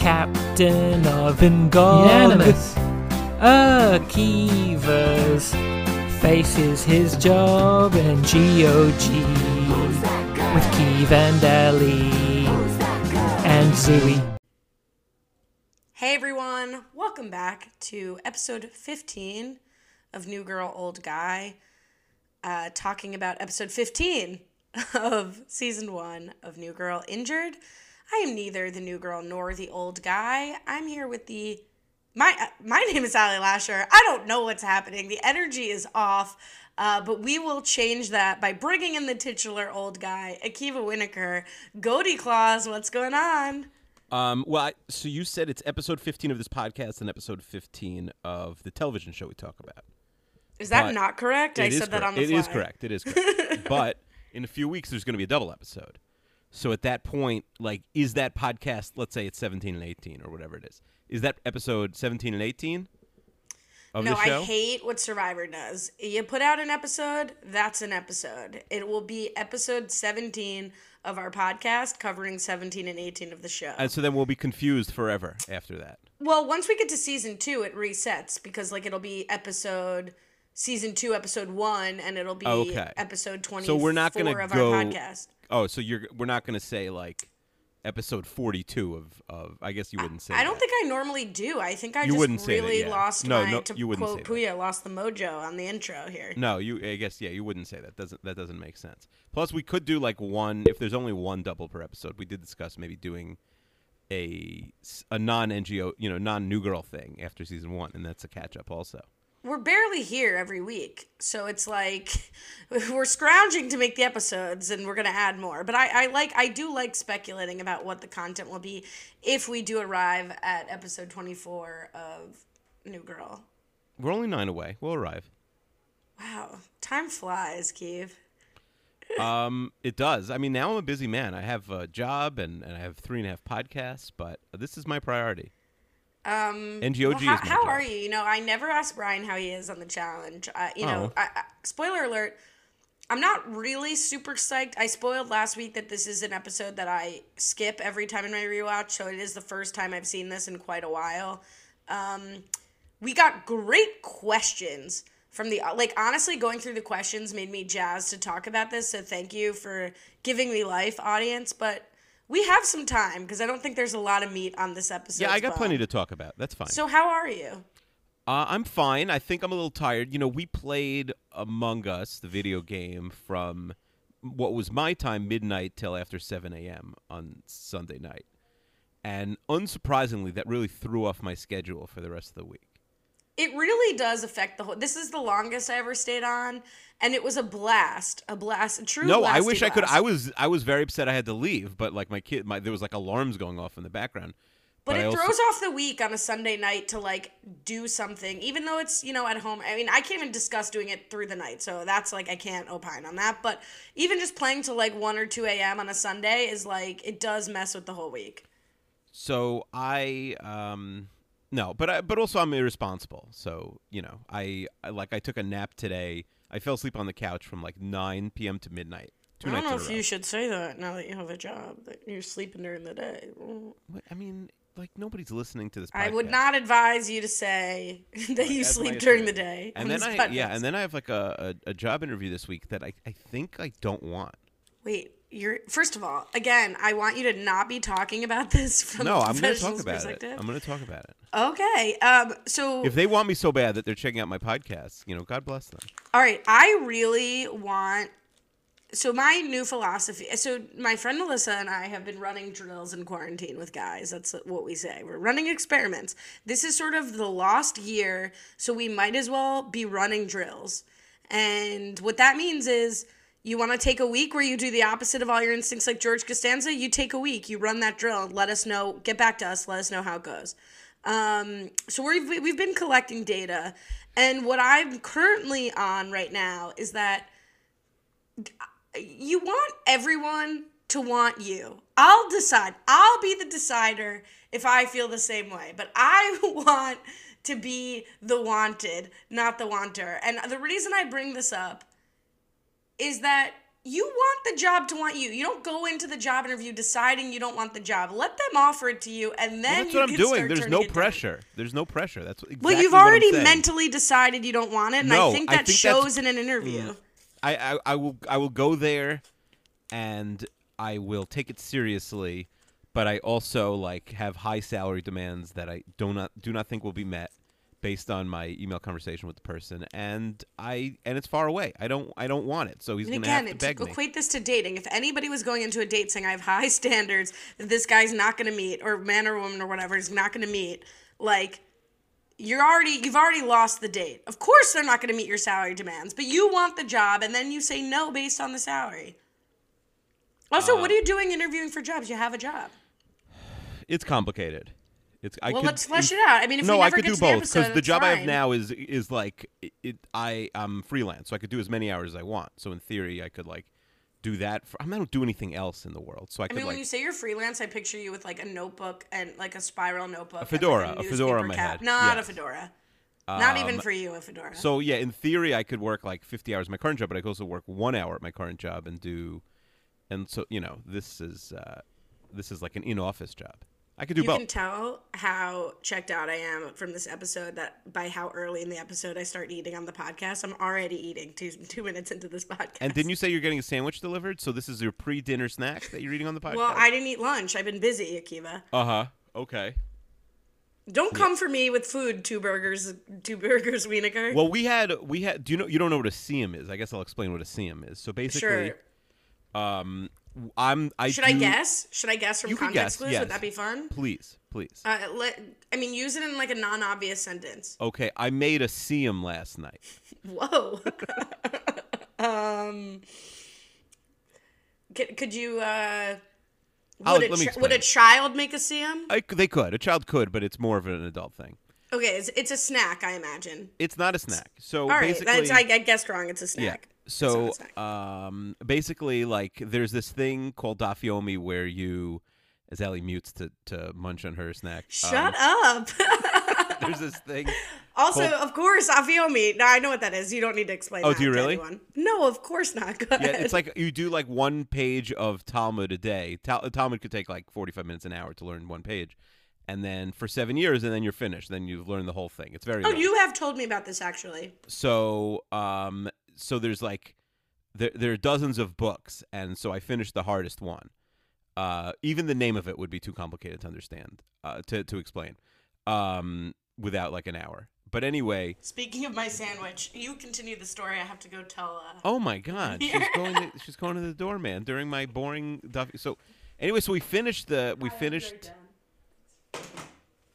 captain of Ingolimus. Unanimous. Akivas faces his job in GOG with Keeve and Ellie and Zooey. Hey everyone, welcome back to episode 15 of New Girl Old Guy, uh, talking about episode 15 of season one of New Girl Injured. I am neither the new girl nor the old guy. I'm here with the my uh, my name is Allie Lasher. I don't know what's happening. The energy is off, uh, but we will change that by bringing in the titular old guy, Akiva Wienerkur. Goaty Claus, what's going on? Um, well, I, so you said it's episode 15 of this podcast and episode 15 of the television show we talk about. Is that But not correct? I said that correct. on the It fly. is correct. It is correct. but in a few weeks, there's going to be a double episode. So at that point, like, is that podcast? Let's say it's 17 and 18 or whatever it is. Is that episode 17 and 18 of No, the show? I hate what Survivor does. You put out an episode, that's an episode. It will be episode 17 of our podcast covering 17 and 18 of the show. and so then we'll be confused forever after that. well, once we get to season 2, it resets because like it'll be episode season 2 episode 1 and it'll be Okay. episode 20 So we're not gonna of go- our podcast. Oh, so you're we're not going to say like episode 42 of of I guess you wouldn't say. I don't that. think I normally do. I think I You just wouldn't say that, really yeah. lost No, my no, to you wouldn't quote say. Puya lost the mojo on the intro here. No, you. I guess yeah, you wouldn't say that. Doesn't that doesn't make sense? Plus, we could do like one if there's only one double per episode. We did discuss maybe doing a a non NGO, you know, non New Girl thing after season one, and that's a catch up also. We're barely here every week so it's like we're scrounging to make the episodes and we're going to add more but I, I like i do like speculating about what the content will be if we do arrive at episode 24 of new girl We're only nine away. We'll arrive. wow time flies Keeve. Um, it does. I mean, now I'm a busy man. I have a job and, and I have three and a half podcasts, but this is my priority. Um, NGOG well, how, is my how job. are you? You know, I never asked Brian how he is on the challenge. Uh, you know, Oh. I, I, spoiler alert. I'm not really super psyched. I spoiled last week that this is an episode that I skip every time in my rewatch, so it is the first time I've seen this in quite a while. Um, we got great questions from the like honestly going through the questions made me jazzed to talk about this so thank you for giving me life audience but we have some time because i don't think there's a lot of meat on this episode Yeah, I got well. plenty to talk about. That's fine. so how are you Uh, I'm fine. I think I'm a little tired. You know, we played Among Us, the video game, from what was my time, midnight till after 7 a.m. on Sunday night. And unsurprisingly, that really threw off my schedule for the rest of the week. It really does affect the whole. This is the longest I ever stayed on, and it was a blast, a blast, a true. No, I wish I could. I was I was very upset I had to leave, but like my kid, my there was like alarms going off in the background. But, I it also- throws off the week on a Sunday night to like do something, even though it's you know at home. I mean, I can't even discuss doing it through the night, so that's like I can't opine on that. But even just playing till like one or two a.m. on a Sunday is like it does mess with the whole week. So I um no, but I, but also I'm irresponsible. So you know, I, I like I took a nap today. I fell asleep on the couch from like 9 p.m. to midnight. I don't know if you should say that now that you have a job that you're sleeping during the day. I mean, like nobody's listening to this. I would not advise you to say that you sleep during the day. And then I yeah, and then I have like a, a, a job interview this week that I, I think I don't want. Wait, you're first of all, again, I want you to not be talking about this from No, I'm going to talk about it. I'm going to talk about it. Okay. Um. So, If they want me so bad that they're checking out my podcast, you know, God bless them. all right, I really want. So my new philosophy. So my friend Melissa and I have been running drills in quarantine with guys. That's what we say. We're running experiments. This is sort of the lost year, so we might as well be running drills. And what that means is you want to take a week where you do the opposite of all your instincts like George Costanza, you take a week, you run that drill, let us know, get back to us, let us know how it goes. Um, so we've, we've been collecting data. And what I'm currently on right now is that you want everyone to want you. I'll decide. I'll be the decider if I feel the same way. But I want to be the wanted, not the wanter. And the reason I bring this up is that you want the job to want you. You don't go into the job interview deciding you don't want the job. Let them offer it to you, and then Well, that's what I'm doing. There's no it down. pressure. There's no pressure. That's exactly Well, you've already mentally decided you don't want it, and No, I think I that think shows in an interview. Mm. I, I I will I will go there, and I will take it seriously, but I also like have high salary demands that I do not do not think will be met based on my email conversation with the person, and I and it's far away. I don't I don't want it, so he's have again, to to beg me. equate this to dating, if anybody was going into a date saying I have high standards that this guy's not going to meet, or man or woman or whatever is not going to meet, like you're already you've already lost the date. Of course, they're not going to meet your salary demands, but you want the job, and then you say no based on the salary. Also, Uh, what are you doing interviewing for jobs? You have a job. It's complicated. It's I Well, could, let's flesh it out. I mean, if no, we I never could get do the both because the that's job I have now is is like it. I I'm freelance, so I could do as many hours as I want. So in theory, I could like do that. For, I, mean, I don't do anything else in the world, so I I could mean, like when you say you're freelance, I picture you with like a notebook and like a spiral notebook, A fedora, like, a newspaper fedora on my cap. head, Not a fedora. Not even Um, for you, a fedora. So yeah, in theory, I could work like 50 hours at my current job, but I could also work one hour at my current job and do, and so you know, this is uh, this is like an in-office job. I could do you both. can tell how checked out I am from this episode that by how early in the episode I start eating on the podcast. I'm already eating two two minutes into this podcast. and didn't you say you're getting a sandwich delivered? So this is your pre-dinner snack that you're eating on the podcast. Well, I didn't eat lunch. I've been busy, Akiva. uh huh. Okay. Don't come for me with food. Two burgers, two burgers, Wienerkur. Well, we had we had. Do you know? You don't know what a siyum is? I guess I'll explain what a siyum is. So basically, sure. um, I'm. I Should I guess? Should I guess from context guess, clues? yes. Would that be fun? Please, please. Uh, let, I mean, use it in like a non-obvious sentence. Okay, I made a siyum last night. Whoa. um, could, could you? Uh, I'll- would, a let me chi- would a child make a siyum? I, they could. A child could, but it's more of an adult thing. Okay, it's, it's a snack, I imagine. It's not a snack. So All right, basically, that's I, I guessed wrong. It's a snack. It's So not a snack. um, basically, like there's this thing called daf yomi where you, as Ellie mutes to to munch on her snack. Shut um, up. There's this thing. also, called- of course, daf yomi. Now I know what that is. You don't need to explain. Oh, do you really? anyone. No, of course not. Go Yeah, ahead. it's like you do like one page of Talmud a day. Tal- Talmud could take like 45 minutes an hour to learn one page, and then for seven years, and then you're finished. Then you've learned the whole thing. It's very. Oh, long. you have told me about this actually. so um so there's like there there are dozens of books and so I finished the hardest one. Uh even the name of it would be too complicated to understand uh to to explain. Um without like an hour. But anyway, Speaking of my sandwich, you continue the story. I have to go tell. Uh, oh my god, she's going to, she's going to the doorman during my boring Duffy. So anyway, so we finished the we finished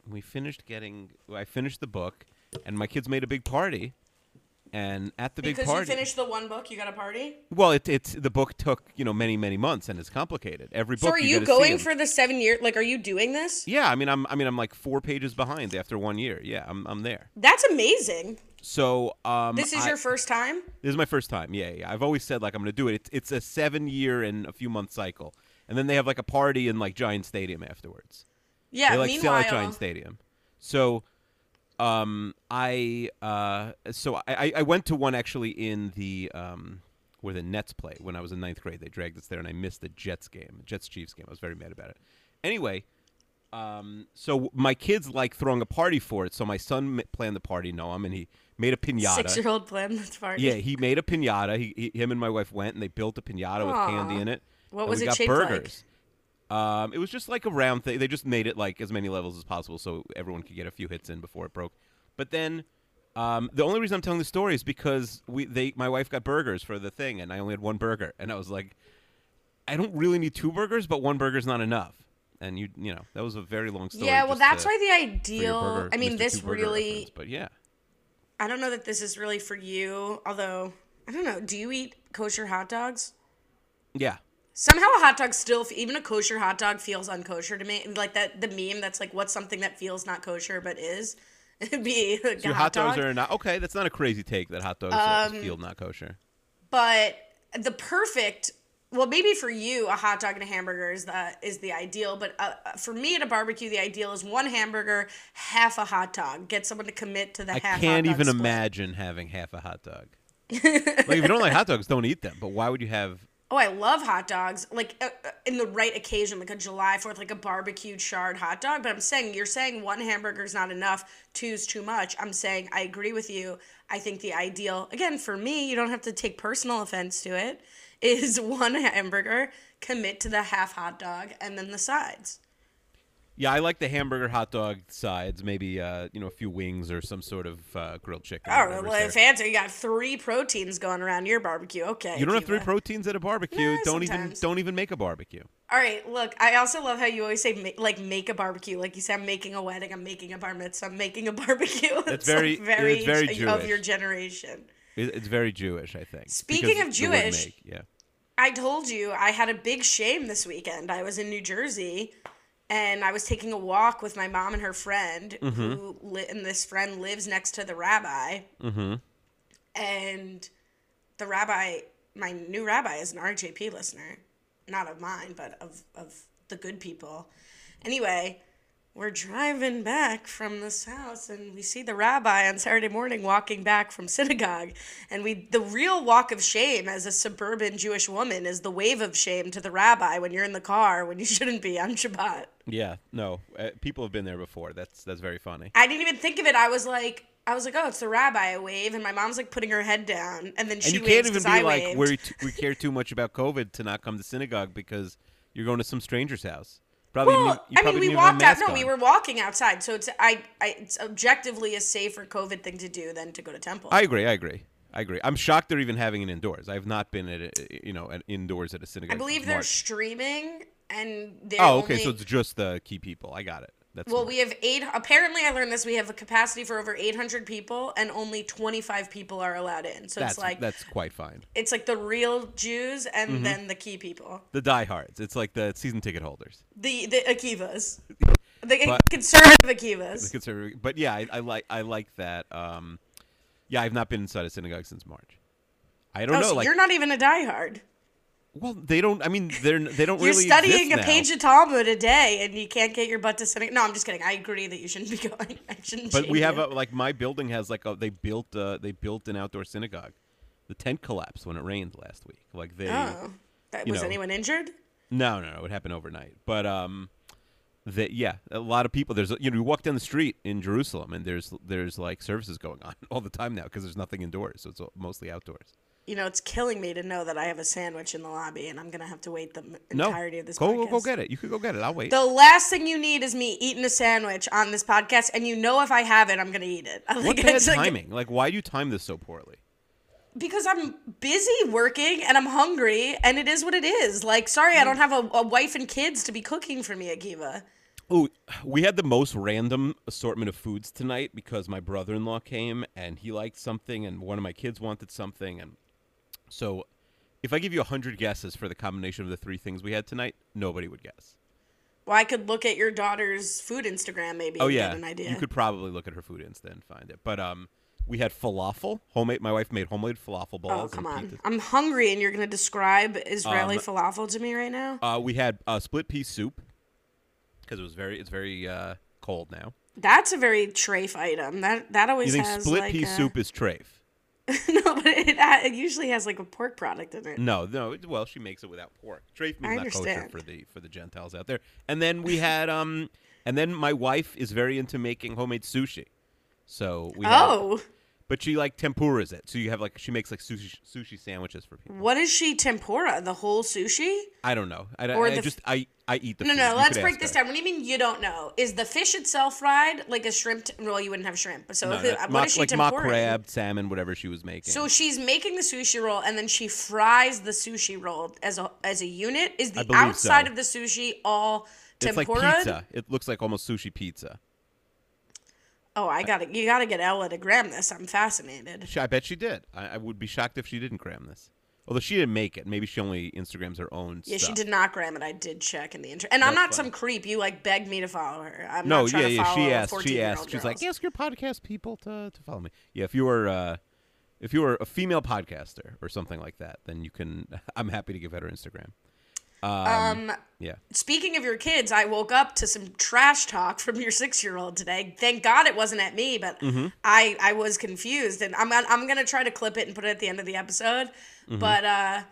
we finished getting I finished the book and my kids made a big party. And at the big party. because you finished the one book, you got a party. Well, it, it's the book took you know many many months and it's complicated. Every book. So are you, see going for the seven year? Like, are you doing this? Yeah, I mean I'm I mean I'm like four pages behind after one year. Yeah, I'm I'm there. That's amazing. So um, This is I- your first time. this is my first time. Yeah, yeah. I've always said like I'm gonna do it. It's it's a seven year and a few month cycle, and then they have like a party in like Giant Stadium afterwards. Yeah. they like sell meanwhile, at Giant Stadium. So, um, I uh, so I I- went to one actually in the um where the Nets play when I was in ninth grade. They dragged us there, and I missed the Jets game, Jets Chiefs game. I was very mad about it. Anyway, um, so my kids like throwing a party for it. So my son m- planned the party, Noam, and he made a pinata. six-year-old planned the party. Yeah, he made a pinata. He, he him and my wife went and they built a pinata with candy in it. What was we it got shaped like? Um, it was just like a round thing. They just made it like as many levels as possible so everyone could get a few hits in before it broke. But then, um, the only reason I'm telling the story is because we they my wife got burgers for the thing and I only had one burger and I was like, I don't really need two burgers, but one burger's not enough. And you you know that was a very long story. Yeah, well, that's to- why the ideal. burger- I mean, Mr. this really. but yeah. I don't know that this is really for you. Although I don't know. Do you eat kosher hot dogs? Yeah. Somehow a hot dog still, even a kosher hot dog feels unkosher to me. Like that, the meme that's like, what's something that feels not kosher but is? Be like So a hot, hot dogs dog. Um, are not okay. That's not a crazy take that hot dogs feel not kosher. but the perfect well maybe for you a hot dog and a hamburger is the is the ideal but uh, uh, for me at a barbecue the ideal is one hamburger half a hot dog get someone to commit to the I half hot dog I can't even split. imagine having half a hot dog. like if you don't like hot dogs, don't eat them. But why would you have Oh, I love hot dogs. Like uh, uh, in the right occasion, like a July 4th, like a barbecued shard hot dog. But I'm saying, you're saying one hamburger is not enough, two's too much. I'm saying, I agree with you. I think the ideal, again, for me, you don't have to take personal offense to it, is one hamburger, commit to the half hot dog, and then the sides. Yeah, I like the hamburger hot dog sides, maybe uh, you know a few wings or some sort of uh, grilled chicken. Oh, well, fancy. You got three proteins going around your barbecue. Okay. you don't have three proteins at a barbecue. Nah, don't even don't even make a barbecue. All right, look, I also love how you always say like make a barbecue. Like you say, I'm making a wedding, I'm making a bar mitzvah, I'm making a barbecue. It's like very- very, it's very of your generation. It's very Jewish, I think. Speaking of Jewish- make, yeah. I told you I had a big shame this weekend. I was in New Jersey and I was taking a walk with my mom and her friend Mm-hmm. who li- and this friend lives next to the rabbi. Mm-hmm. And the rabbi, my new rabbi is an RJP listener, not of mine, but of of the good people. Anyway, we're driving back from this house and we see the rabbi on Saturday morning walking back from synagogue and we the real walk of shame as a suburban Jewish woman is the wave of shame to the rabbi when you're in the car when you shouldn't be on Shabbat. Yeah, no, uh, people have been there before. That's that's very funny. I didn't even think of it. I was like I was like, "Oh, it's the rabbi." I wave and my mom's like putting her head down and then she And you waves can't even be I like, we we care too much about COVID to not come to synagogue because you're going to some stranger's house. Probably, Well, I mean, we didn't even have a walked out. No, we were walking outside, so it's I, I it's objectively a safer COVID thing to do than to go to temple. I agree. I agree. I agree. I'm shocked they're even having it indoors. I have not been at a, you know at indoors at a synagogue. I believe they're streaming, and oh, they're Oh, okay. only- So it's just the key people. I got it. That's well, smart. we have eight. Apparently, I learned this. We have a capacity for over 800 people, and only 25 people are allowed in. So that's it's like that's quite fine. it's like the real Jews and Mm-hmm. then the key people, The diehards. It's like the season ticket holders. the the Akivas, the But- conservative The Akivas. conservative. But yeah, I, I like I like that. Um, yeah, I've not been inside a synagogue since March. I don't Oh, know. so like, you're not even a diehard. Well, they don't. I mean, they're they don't You're really. studying exist a now. page of Talmud a day, and you can't get your butt to synagogue. No, I'm just kidding. I agree that you shouldn't be going. I shouldn't. But we have a, like my building has like a they built uh they built an outdoor synagogue. The tent collapsed when it rained last week. Like they Oh, That- was know. anyone injured? no no no it happened overnight. But um, that yeah a lot of people there's you know you walk down the street in Jerusalem and there's there's like services going on all the time now because there's nothing indoors so it's mostly outdoors. You know, it's killing me to know that I have a sandwich in the lobby, and I'm gonna have to wait the No, entirety of this. go go podcast. go get it. You could go get it. I'll wait. The last thing you need is me eating a sandwich on this podcast, and you know if I have it, I'm gonna eat it. Like, what bad it's like- timing? Like why do you time this so poorly? because I'm busy working and I'm hungry, and it is what it is. Like, sorry, I don't have a, a wife and kids to be cooking for me, Akiva. Oh, we had the most random assortment of foods tonight because my brother-in-law came and he liked something and one of my kids wanted something and so if I give you 100 guesses for the combination of the three things we had tonight, nobody would guess. Well, I could look at your daughter's food Instagram maybe Oh and yeah. get an idea. You could probably look at her food Insta and find it. But um we had falafel. Homemade my wife made homemade falafel balls Oh, and come on. I'm hungry, and you're going to describe Israeli Um, falafel to me right now? Uh we had uh, split pea soup because it was very it's very uh cold now. That's a very trafe item. That that You always think has split like pea a- soup is trafe? no, but it, it usually has like a pork product in it. No, no. Well, she makes it without pork. Trafe I means not kosher for the for the Gentiles out there. And then we had um, and then my wife is very into making homemade sushi. So we had- Oh, but she like tempuras it. So you have like she makes like sushi sushi sandwiches for people. what is she tempura? The whole sushi? I don't know. I, Or I the- just I I eat the No, food. no. You Let's break this her. down. What do you mean you don't know? Is the fish itself fried like a shrimp? T- well, you wouldn't have shrimp. So No, if no, it- what mock, is she like mock tempura? crab, salmon, whatever she was making. So she's making the sushi roll and then she fries the sushi roll as a as a unit. Is the outside so. of the sushi all tempura? it's like pizza. It looks like almost sushi pizza. Oh, I got to You got to get Ella to gram this. I'm fascinated. She- I bet she did. I, I would be shocked if she didn't gram this. Although she didn't make it. Maybe she only Instagrams her own Yeah, stuff. she did not gram it. I did check in the intro. And I'm That's not some creep. You like begged me to follow her. I'm No, not yeah, to yeah. She asked. She asked. She's like, ask your podcast people to, to follow me. Yeah, if you were uh, if you were a female podcaster or something like that, then you can. I'm happy to give out her Instagram. Um, Yeah. speaking of your kids, I woke up to some trash talk from your six year old today. Thank God it wasn't at me, but Mm-hmm. I I was confused, and I'm I'm gonna try to clip it and put it at the end of the episode. Mm-hmm. But uh,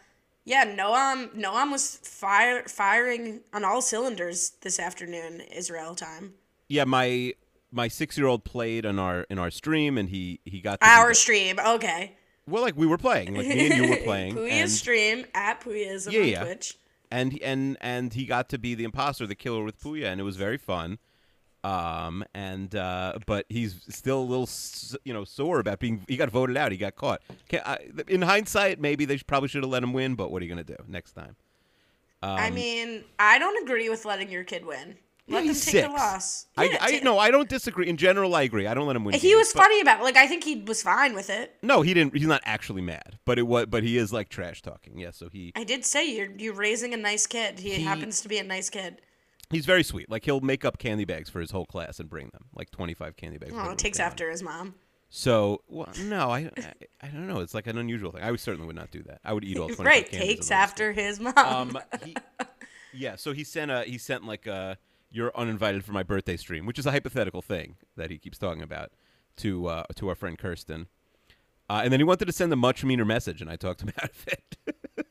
Yeah, Noam Noam was fire firing on all cylinders this afternoon, Israel time. Yeah, my my six year old played on our in our stream, and he he got Our stream, okay. well, like we were playing, like me and you were playing, Puya's and, stream at Puya's Yeah, on yeah. Twitch. And and and he got to be the imposter, the killer with Puya, and it was very fun. Um, and uh, but he's still a little, you know, sore about being. He got voted out. He got caught. Can, I, in hindsight, maybe they probably should have let him win. But what are you gonna do next time? I mean, I don't agree with letting your kid win. Let them take six. the loss. I, Yeah, I no, I don't disagree. In general, I agree. I don't let him win. He games, was funny about it. Like I think he was fine with it. No, he didn't. He's not actually mad, but it was. But he is like trash talking. Yeah, so he I did say you're you're raising a nice kid. He, He- happens to be a nice kid. he's very sweet. Like he'll make up candy bags for his whole class and bring them, like twenty five candy bags. Oh, takes after his mom. So, well, no, I, I, I don't know. It's like an unusual thing. I certainly would not do that. I would eat all twenty Right, takes and let him after his mom. Um, he, yeah. So he sent a he sent like a you're uninvited for my birthday stream, which is a hypothetical thing that he keeps talking about to uh, to our friend Kirsten. Uh, and then he wanted to send a much meaner message, and I talked him out of it.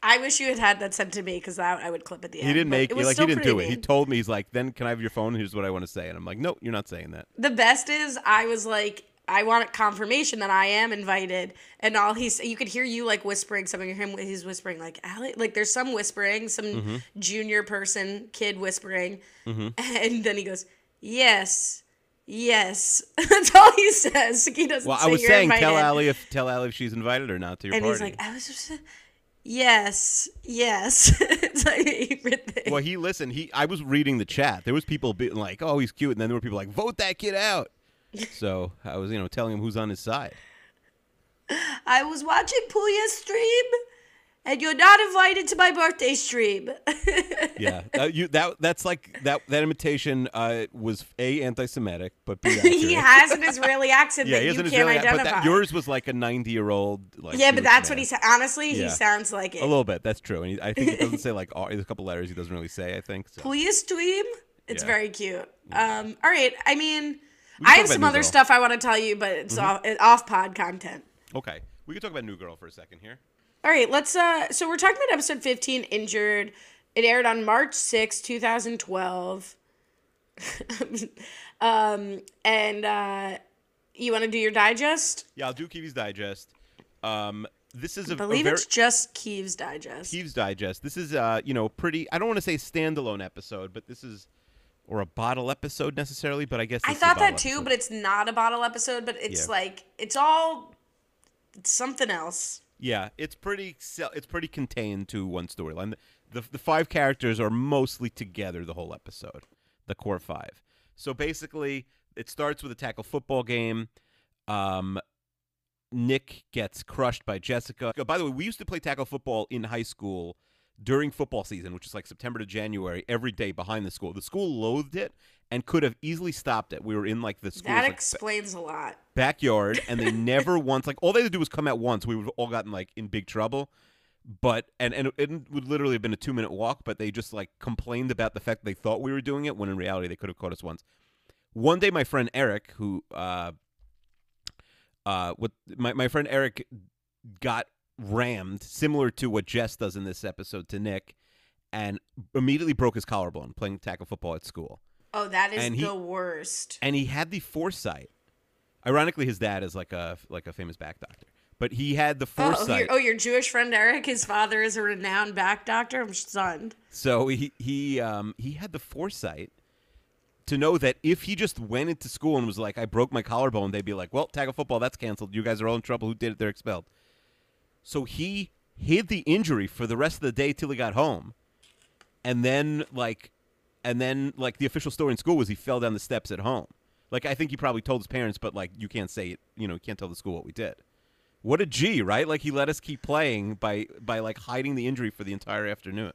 I wish you had had that sent to me because I would clip at the end. he didn't make it like he didn't do it. He told me he's like, then can I have your phone? Here's what I want to say, and I'm like, no, you're not saying that. the best is I was like, I want confirmation that I am invited, and all he's you could hear you like whispering something. Him he's whispering like Ali, like there's some whispering, some Mm-hmm. junior person kid whispering, and then he goes, yes. Yes, that's all he says. He doesn't Well, I was saying, invited. tell Ali if tell Ali if she's invited or not to your and party. And he's like, I was just, yes, yes. it's my favorite thing. well, he listened. He I was reading the chat. There was people being like, "Oh, he's cute," and then there were people like, "Vote that kid out." So I was, you know, telling him who's on his side. I was watching Puya's stream, and you're not invited to my birthday stream. Yeah, uh, you that that's like that that imitation uh, was a anti-Semitic, but B, he has an Israeli accent yeah, that you an can't Israeli, identify. but that, yours was like a ninety-year-old. Like, yeah, but that's what man. he said. Honestly, Yeah. he sounds like it. A little bit. That's true, and he, I think he doesn't say like all, there's a couple letters he doesn't really say. I think. So. Puya's stream. It's Yeah. very cute. Um, all right. I mean, I have some other Girl. stuff I want to tell you, but it's off off pod content. Okay, we can talk about New Girl for a second here. All right, let's uh so we're talking about episode 15 Injured. It aired on March 6, 2012. um and uh you want to do your digest? Yeah, I'll do Kiwi's Digest. Um, this is a, I believe a very, it's just Keeves Digest. Keeves Digest. This is uh, you know, pretty. I don't want to say standalone episode, but this is or a bottle episode necessarily. But I guess I thought that too, episode. but it's not a bottle episode, but it's Yeah. like it's all it's something else. yeah, it's pretty. It's pretty contained to one storyline. The, the the five characters are mostly together the whole episode. The core five. So basically, it starts with a tackle football game. Um, Nick gets crushed by Jessica. By the way, we used to play tackle football in high school during football season, which is like September to January, every day behind the school. The school loathed it and could have easily stopped it. We were in like the school That like, explains a lot. backyard, and they never once like all they had to do was come at once. We would have all gotten like in big trouble. But and and it would literally have been a two minute walk, but they just like complained about the fact they thought we were doing it when in reality they could have caught us once. One day, my friend Eric, who uh, uh, what my my friend Eric got rammed, similar to what Jess does in this episode to Nick, and immediately broke his collarbone playing tackle football at school. Oh, that is And he- the worst. And he had the foresight. Ironically, his dad is like a like a famous back doctor, but he had the Oh, foresight. your, oh, your Jewish friend Eric, his father is a renowned back doctor. I'm stunned. So he he um he had the foresight to know that if he just went into school and was like, "I broke my collarbone," they'd be like, "Well, tackle football, that's canceled. You guys are all in trouble. Who did it? They're expelled." So he hid the injury for the rest of the day till he got home, and then like, and then like the official story in school was he fell down the steps at home. Like I think he probably told his parents, but like you can't say it. You know, you can't tell the school what we did. What a G, right? Like he let us keep playing by by like hiding the injury for the entire afternoon.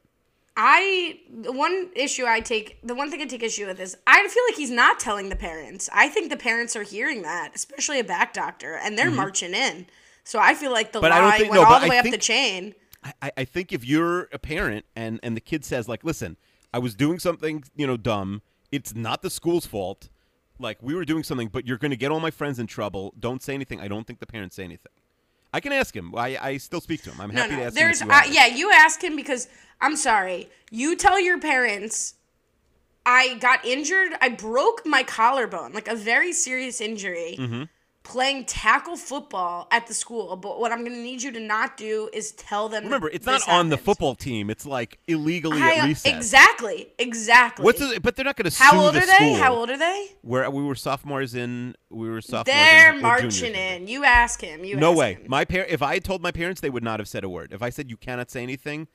I the one issue I take the one thing I take issue with is I feel like he's not telling the parents. I think the parents are hearing that, especially a back doctor, and they're mm-hmm. marching in. So I feel like the. But lie think- went no, all the I way up think- the chain. I, I think if you're a parent and and the kid says like, listen, I was doing something you know dumb. It's not the school's fault. Like we were doing something, but you're going to get all my friends in trouble. Don't say anything. I don't think the parents say anything. I can ask him. I, I still speak to him. I'm No, happy to ask There's him. uh, yeah. You ask him because I'm sorry. You tell your parents. I got injured. I broke my collarbone, like a very serious injury, Mm-hmm. Playing tackle football at the school. But what I'm going to need you to not do is tell them. Remember, it's not this on the football team. It's like illegally I- at recess. Exactly. Exactly. What's the, but they're not going to sue How old the are school. they? How old are they? Where we were sophomores in, we were sophomores. They're in, marching in. You ask him. You No way. him. My par- If I had told my parents, they would not have said a word. If I said you cannot say anything,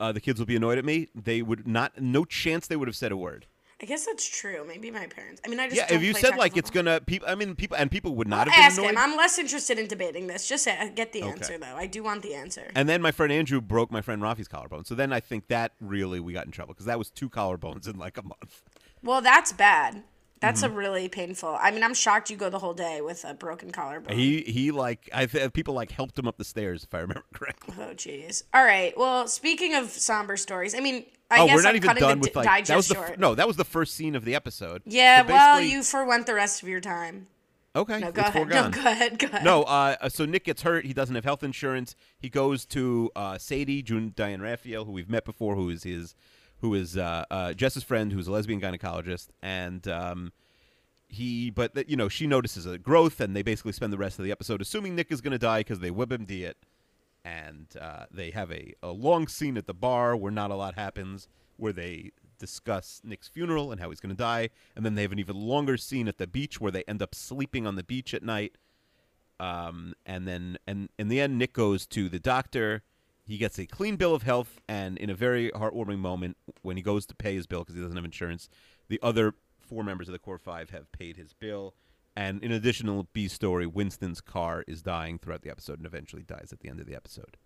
uh, the kids will be annoyed at me. They would not. No chance they would have said a word. I guess that's true. Maybe my parents. I mean, I just Yeah, if you said like it's gonna, people. I mean, people and people would not I'll have ask been him. I'm less interested in debating this. Just say, get the answer though. I do want the answer. And then my friend Andrew broke my friend Rafi's collarbone. So then I think that really we got in trouble because that was two collarbones in like a month. Well, that's bad. That's Mm-hmm. a really painful. I mean, I'm shocked you go the whole day with a broken collarbone. He he like I th- people like helped him up the stairs if I remember correctly. oh, jeez. All right. Well, speaking of somber stories, I mean, I oh, guess we're not I'm even done with like digest that was the short. no that was the first scene of the episode. Yeah. So well, you forwent the rest of your time. okay. No, go ahead. foregone. No, go ahead. Go ahead. No, uh, so Nick gets hurt. He doesn't have health insurance. He goes to uh, Sadie, June Diane Raphael, who we've met before, who is his, who is uh, uh, Jess's friend, who's a lesbian gynecologist, and um, he, but you know, she notices a growth, and they basically spend the rest of the episode assuming Nick is going to die because they whip WebMD it, and uh, they have a, a long scene at the bar where not a lot happens, where they discuss Nick's funeral and how he's going to die, and then they have an even longer scene at the beach where they end up sleeping on the beach at night um, and then and in the end, Nick goes to the doctor. He gets a clean bill of health, and in a very heartwarming moment, when he goes to pay his bill because he doesn't have insurance, the other four members of the core five have paid his bill. And in additional B story, Winston's car is dying throughout the episode and eventually dies at the end of the episode.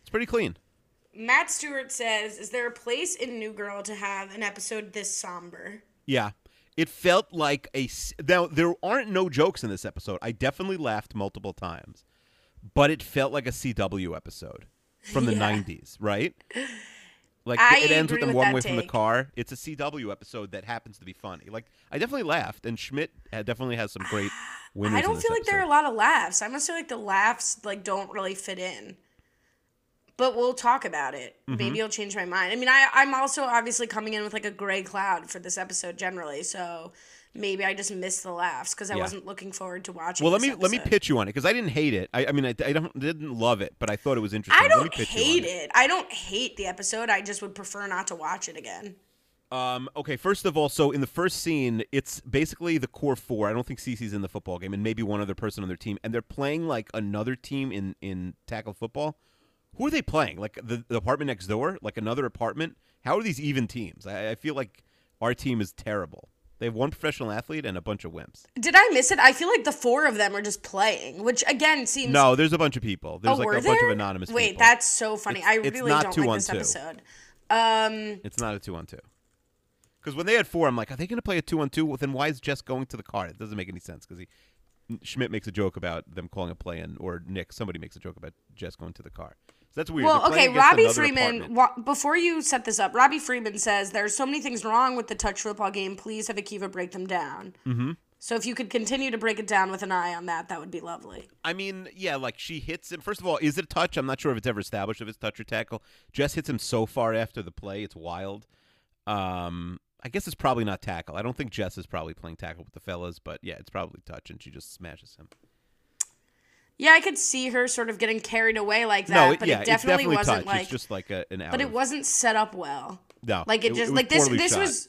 It's pretty clean. Matt Stewart says, "Is there a place in New Girl to have an episode this somber?" Yeah. It felt like a. Now, there aren't no jokes in this episode. I definitely laughed multiple times, but it felt like a CW episode from the Yeah. 90s, right? Like I it ends with them with walking away from the car. It's a CW episode that happens to be funny. Like I definitely laughed, and Schmidt definitely has some great winners. I don't feel like there are a lot of laughs. I must feel like the laughs like don't really fit in. But we'll talk about it. Mm-hmm. Maybe I'll change my mind. I mean, I I'm also obviously coming in with like a gray cloud for this episode generally, so maybe I just missed the laughs because I Yeah. wasn't looking forward to watching. Well, let me let me pitch you on it because I didn't hate it. I, I mean, I, I don't didn't love it, but I thought it was interesting. I don't pitch you on hate it. I don't hate the episode. I just would prefer not to watch it again. Um, okay, first of all, so in the first scene, it's basically the core four. I don't think Cece's in the football game, and maybe one other person on their team, and they're playing like another team in in tackle football. Who are they playing? Like the, the apartment next door, like another apartment. How are these even teams? I, I feel like our team is terrible. They have one professional athlete and a bunch of wimps. Did I miss it? I feel like the four of them are just playing, which again seems No, there's a bunch of people. There's oh, like a bunch of anonymous Wait, people. that's so funny. It's- I really don't like this two. episode. Um, It's not a two on two. Because when they had four, I'm like, are they going to play a two on two? Well, then why is Jess going to the car? It doesn't make any sense because he Schmidt makes a joke about them calling a play in, or Nick, somebody makes a joke about Jess going to the car. That's weird. well, okay, Robbie Freeman. Wa- before you set this up, Robbie Freeman says there's so many things wrong with the touch football game. Please have Akiva break them down. Mm-hmm. So if you could continue to break it down with an eye on that, that would be lovely. I mean, yeah, like she hits him. First of all, is it a touch? I'm not sure if it's ever established if it's touch or tackle. Jess hits him so far after the play, it's wild. Um, I guess it's probably not tackle. I don't think Jess is probably playing tackle with the fellas, but yeah, it's probably touch, and she just smashes him. Yeah, I could see her sort of getting carried away like that, no, it, but yeah, it definitely, it's definitely wasn't touch. like. it's just like a, an out but it wasn't set up well. No, like it it- just it like this. This shot. was.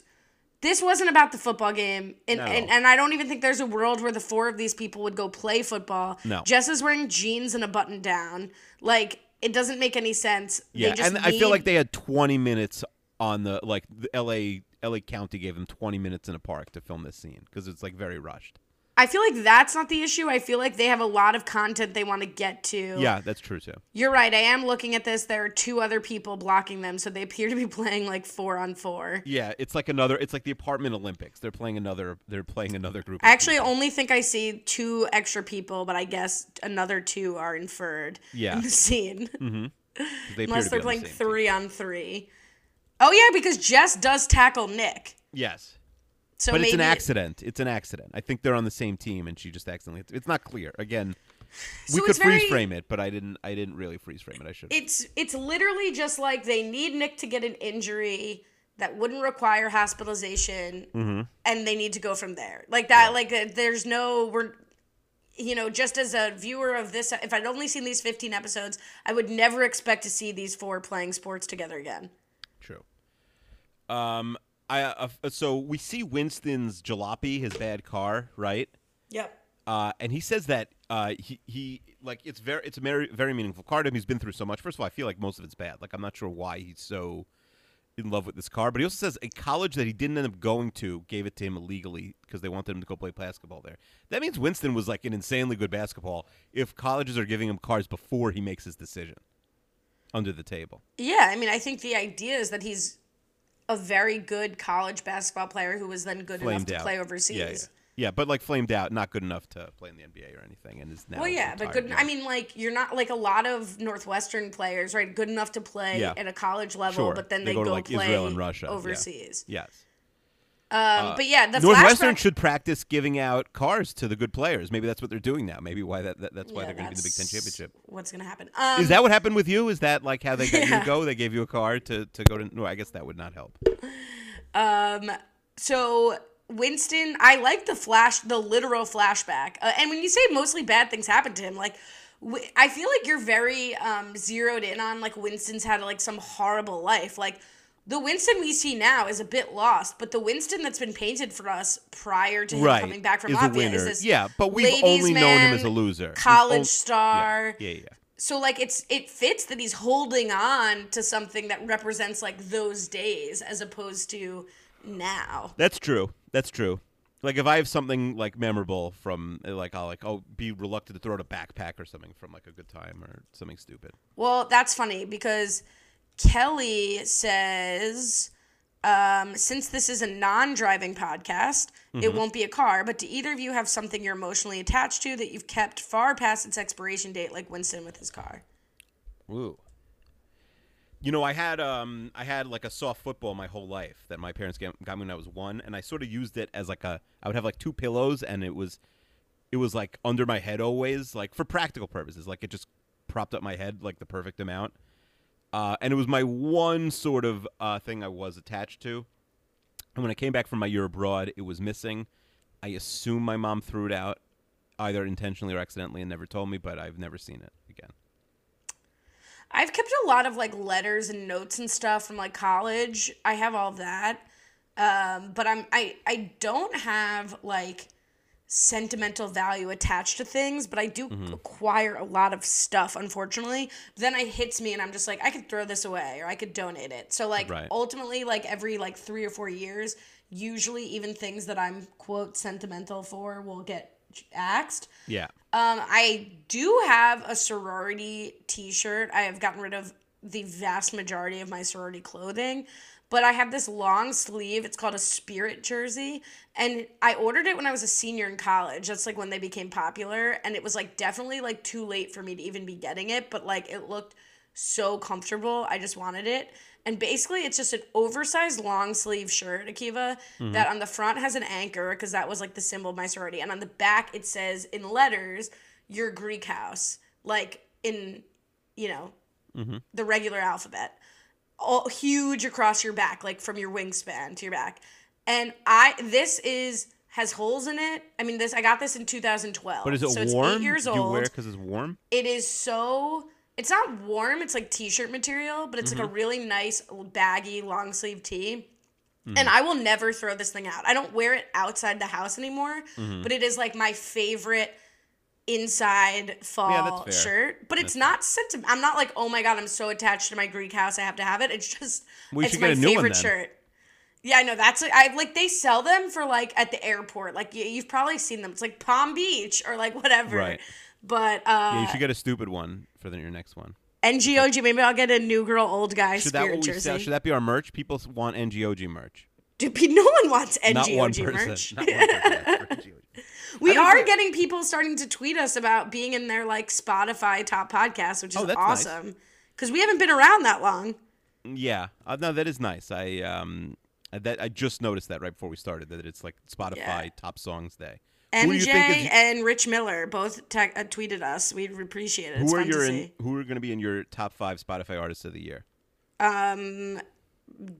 This wasn't about the football game, and, No. and and I don't even think there's a world where the four of these people would go play football. No. Jess is wearing jeans and a button down. Like it doesn't make any sense. Yeah, they just and I feel like they had 20 minutes on the like the LA LA County gave them 20 minutes in a park to film this scene because it's like very rushed. I feel like that's not the issue. I feel like they have a lot of content they want to get to. Yeah, that's true too. You're right. I am looking at this. There are two other people blocking them, so they appear to be playing like four on four. Yeah, it's like another. It's like the apartment Olympics. They're playing another. They're playing another group. I actually people. only think I see two extra people, but I guess another two are inferred Yeah. in the scene. Mm-hmm. They Unless to they're on the playing team. three on three. Oh yeah, because Jess does tackle Nick. Yes. So but it's an accident. It's an accident. I think they're on the same team, and she just accidentally. It's not clear. Again, we could very- freeze frame it, but I didn't. I didn't really freeze frame it. I should. It's it's literally just like they need Nick to get an injury that wouldn't require hospitalization, Mm-hmm. and they need to go from there. Like that. Like uh, there's no we're. You know, just as a viewer of this, if I'd only seen these 15 episodes, I would never expect to see these four playing sports together again. True. Um, I uh, so we see Winston's jalopy, his bad car, right? Yep. Uh, and he says that uh, he he like it's very it's a very very meaningful car to him. He's been through so much. First of all, I feel like most of it's bad. Like I'm not sure why he's so in love with this car. But he also says a college that he didn't end up going to gave it to him illegally because they wanted him to go play basketball there. That means Winston was like an insanely good basketball. If colleges are giving him cars before he makes his decision, under the table. Yeah, I mean, I think the idea is that he's a very good college basketball player who was then good enough to out. play overseas. Yeah, yeah. Yeah, but like flamed out, not good enough to play in the NBA or anything, and is now. Well, yeah, but good. yeah. I mean, like you're not like a lot of Northwestern players, right? Good enough to play Yeah. at a college level, Sure. but then They they, go to, like, play Israel and Russia, yeah. overseas. yes. Um, but yeah, the Northwestern flashback- should practice giving out cars to the good players. Maybe that's what they're doing now. Maybe why that, that that's why Yeah, they're going to be in the Big Ten championship. What's gonna happen? Um, Is that what happened with you? Is that like how they got you to go? They gave you a car to, to go to. No, I guess that would not help. Um, so Winston, I like the flash, the literal flashback. Uh, and when you say mostly bad things happen to him, like w- I feel like you're very um zeroed in on like Winston's had like some horrible life. Like the Winston we see now is a bit lost, but the Winston that's been painted for us prior to him right, coming back from is Latvia is this yeah, but we've only known him as a loser. College on- star. Yeah, yeah, yeah. So like it's it fits that he's holding on to something that represents like those days as opposed to now. That's true. That's true. Like if I have something like memorable from like I'll like I'll be reluctant to throw out a backpack or something from like a good time or something stupid. Well, that's funny because Kelly says, um, since this is a non driving podcast, it Mm-hmm. won't be a car, but do either of you have something you're emotionally attached to that you've kept far past its expiration date, like Winston with his car? Ooh. You know, I had um I had like a soft football my whole life that my parents got got me when I was one, and I sort of used it as like a I would have like two pillows, and it was it was like under my head always, like for practical purposes, like it just propped up my head like the perfect amount. Uh, and it was my one sort of uh, thing I was attached to. And when I came back from my year abroad, it was missing. I assume my mom threw it out, either intentionally or accidentally, and never told me. But I've never seen it again. I've kept a lot of like letters and notes and stuff from like college. I have all that. Um, but I'm I I don't have like sentimental value attached to things, but I do Mm-hmm. acquire a lot of stuff, unfortunately. Then it hits me and I'm just like, I could throw this away or I could donate it. So like Right. ultimately, like every like three or four years, usually even things that I'm quote sentimental for will get axed. Yeah. Um, I do have a sorority T-shirt. I have gotten rid of the vast majority of my sorority clothing, but I have this long sleeve. It's called a Spirit jersey, and I ordered it when I was a senior in college. That's like when they became popular, and it was like definitely like too late for me to even be getting it, but like it looked so comfortable. I just wanted it. And basically, it's just an oversized long sleeve shirt, Akiva, mm-hmm. that on the front has an anchor because that was like the symbol of my sorority. And on the back, it says in letters, your Greek house, like in, you know, mm-hmm. the regular alphabet. All huge across your back, like from your wingspan to your back. And I, this is, has holes in it. I mean, this, I got this in 2012. But is it so it's warm? eight years Do old you wear it because it's warm? it is so it's not warm it's like t-shirt material but it's like a mm-hmm. really nice baggy long sleeve tee mm-hmm. and i will never throw this thing out i don't wear it outside the house anymore mm-hmm. but it is like my favorite inside fall fair. shirt but it's not senti- i'm not like oh my god i'm so attached to my greek house i have to have it it's just you it's should my a new favorite shirt yeah, I know that's I like they sell them for like at the airport. Like you, you've probably seen them. It's like Palm Beach or like whatever. Right. But uh Yeah, you should get a stupid one for the, your next one. NGOG. Maybe I'll get a new girl, old guy Should that spirit what we jersey. sell? Should that be our merch? People want NGOG merch. Dude, no one wants Not one NGOG person. merch. Not one person. asked for NGOG. we think are we're- getting people starting to tweet us about being in their like Spotify top podcast, which is Oh, awesome. Because we haven't been around that long. Yeah, uh, no, that is nice. I um, Uh, That I just noticed that right before we started that it's like Spotify Yeah. top songs day. Who do you MJ and Rich Miller both te- uh, tweeted us. We'd appreciate it. It's who are your in, who are going to be in your top five Spotify artists of the year? Um,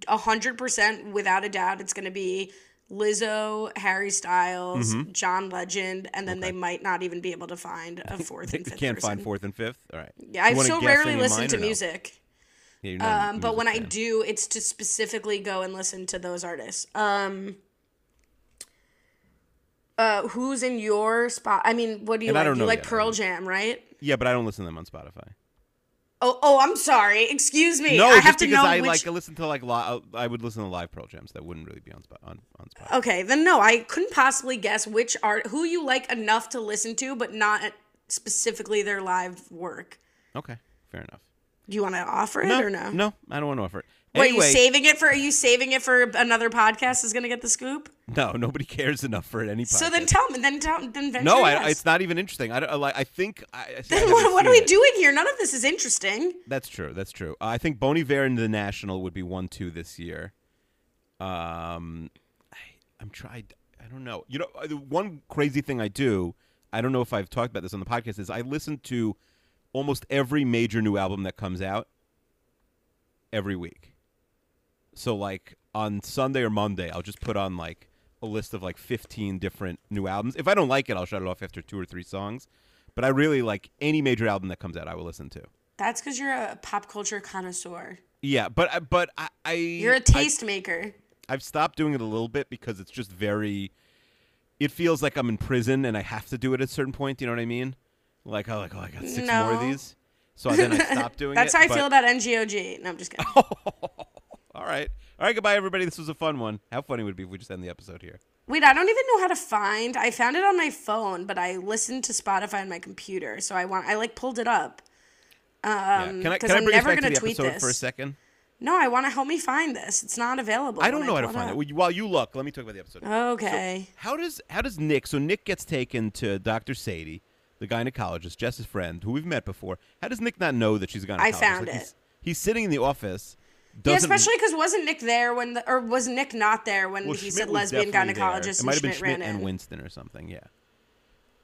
a hundred percent, without a doubt, it's going to be Lizzo, Harry Styles, John Legend, and then they might not even be able to find a fourth and You fifth. can't person. find fourth and fifth. All right. Yeah, I so rarely listen to no? music. Yeah, Um, but when I do, it's to specifically go and listen to those artists. Um, uh, who's in your spot? I mean, what do you And I like? You know like yet, Pearl Jam, right? yeah, but I don't listen to them on Spotify. Oh, oh, I'm sorry. Excuse me. No, I have to because know I which. like listen to like li- I would listen to live Pearl Jams that wouldn't really be on Spo- on on Spotify. Okay, then no, I couldn't possibly guess which art who you like enough to listen to, but not specifically their live work. Okay, fair enough. Do you want to offer it No, or no? no, I don't want to offer it. What, Anyway, are you saving it for? Are you saving it for another podcast? Is gonna get the scoop. no, nobody cares enough for any. Podcast. So then tell me. Then tell. Then venture. no, I, it's not even interesting. I, don't, like. I think. I, I Then what, what are we it. doing here? None of this is interesting. That's true. That's true. Uh, I think Bon Iver and the National would be one two this year. Um, I, I'm tried. I don't know. You know, uh, the one crazy thing I do. I don't know if I've talked about this on the podcast. Is I listen to almost every major new album that comes out every week. So like on Sunday or Monday, I'll just put on like a list of like 15 different new albums. If I don't like it, I'll shut it off after two or three songs. But I really like any major album that comes out, I will listen to. That's because you're a pop culture connoisseur. Yeah, but I- but I, I You're a tastemaker. I've stopped doing it a little bit because it's just very. It feels like I'm in prison and I have to do it at a certain point. You know what I mean? Like, oh, like, oh, I got six more of these. So I then I stopped doing That's it. That's how I but- feel about NGOG. No, I'm just kidding. All right, all right. Goodbye, everybody. This was a fun one. How funny would it be if we just end the episode here? Wait, I don't even know how to find. I found it on my phone, but I listened to Spotify on my computer, so I want. I like pulled it up. yeah. Um, Can I can I I'm bring never back gonna the tweet episode this. for a second? No, I want to help me find this. It's not available. I don't know how to find it. Well, While you look, let me talk about the episode. Okay. How does how does Nick? So Nick gets taken to Dr. Sadie, the gynecologist, Jess's friend, who we've met before. How does Nick not know that she's a gynecologist? I found Like, it. He's, he's sitting in the office. Yeah, especially because wasn't Nick there when the or was Nick not there when well, he Schmidt said lesbian gynecologist It might have been Schmidt and in? Winston or something. Yeah.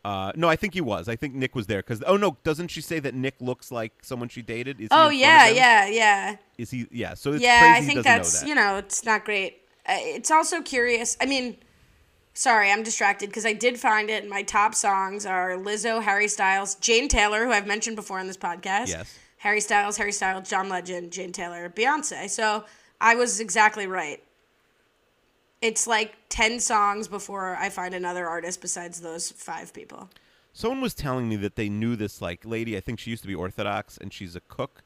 Uh, no, I think he was. I think Nick was there because. Oh no, doesn't she say that Nick looks like someone she dated? Is Oh in front of yeah, yeah, yeah. Is he? Yeah. So it's yeah, I think that's know that. you know it's not great. Uh, It's also curious. I mean, sorry, I'm distracted because I did find it. My top songs are Lizzo, Harry Styles, Jane Taylor, who I've mentioned before on this podcast. Yes. Harry Styles, Harry Styles, John Legend, Jane Taylor, Beyonce. So I was exactly right. It's like ten songs before I find another artist besides those five people. Someone was telling me that they knew this like lady. I think she used to be Orthodox, and she's a cook,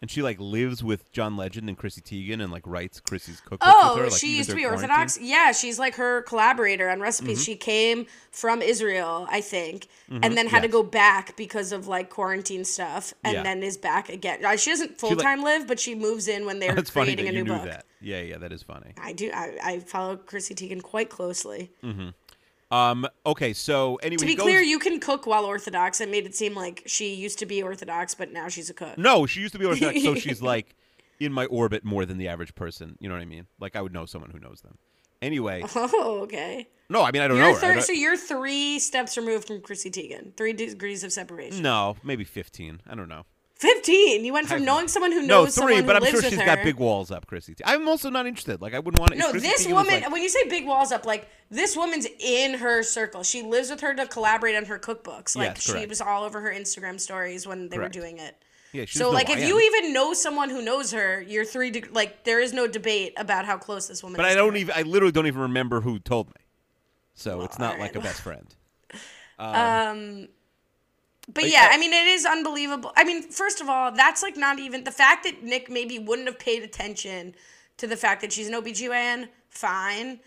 and she like lives with John Legend and Chrissy Teigen, and like writes Chrissy's cookbook Oh, with her. Like, she used to be during Orthodox. quarantine. Yeah, she's like her collaborator on recipes. Mm-hmm. She came from Israel, I think, and then had to go back because of like quarantine stuff, and Yeah. then is back again. Uh, She doesn't full time live, but she moves in when they're That's funny creating that a you new knew book. that. Yeah, yeah, that is funny. I do. I, I follow Chrissy Teigen quite closely. Um. Okay. So anyway, To be goes- clear, you can cook while Orthodox. I made it seem like she used to be Orthodox, but now she's a cook. No, she used to be Orthodox, so she's like in my orbit more than the average person. You know what I mean? Like I would know someone who knows them. Anyway, Oh, okay. no, I mean I don't You're know her. I don't- so you're three steps removed from Chrissy Teigen. Three degrees of separation. no, maybe fifteen. I don't know. Fifteen. You went from knowing someone who knows No, three, someone but I'm sure she's her. got big walls up, Chrissy. T- I'm also not interested. Like I wouldn't want to. No, this woman. when you say big walls up, like this woman's in her circle. She lives with her to collaborate on her cookbooks. Like Yes, she was all over her Instagram stories when they Correct. were doing it. yeah, she So like, if you even know someone who knows her, you're three. De- like there is no debate about how close this woman. but I don't even. I literally don't even remember who told me. So it's not alright. like a best friend. Um, um, But yeah, I mean, it is unbelievable. I mean, first of all, that's like not even the fact that Nick maybe wouldn't have paid attention to the fact that she's an OBGYN, fine.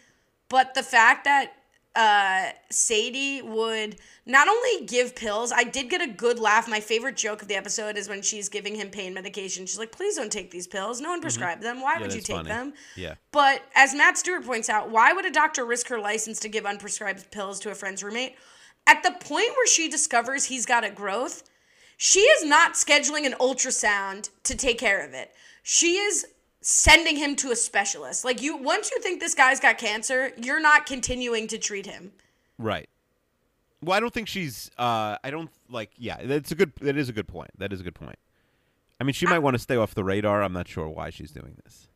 But the fact that uh, Sadie would not only give pills, I did get a good laugh. My favorite joke of the episode is when she's giving him pain medication. She's like, please don't take these pills. No one prescribed them. Why Mm-hmm. Yeah, would you take funny. them? Yeah. But as Matt Stewart points out, why would a doctor risk her license to give unprescribed pills to a friend's roommate? At the point where she discovers he's got a growth, she is not scheduling an ultrasound to take care of it. She is sending him to a specialist. Like you once you think this guy's got cancer, you're not continuing to treat him. Right. Well, I don't think she's. Uh, I don't like. Yeah, that's a good. That is a good point. That is a good point. I mean, she might want to stay off the radar. I'm not sure why she's doing this.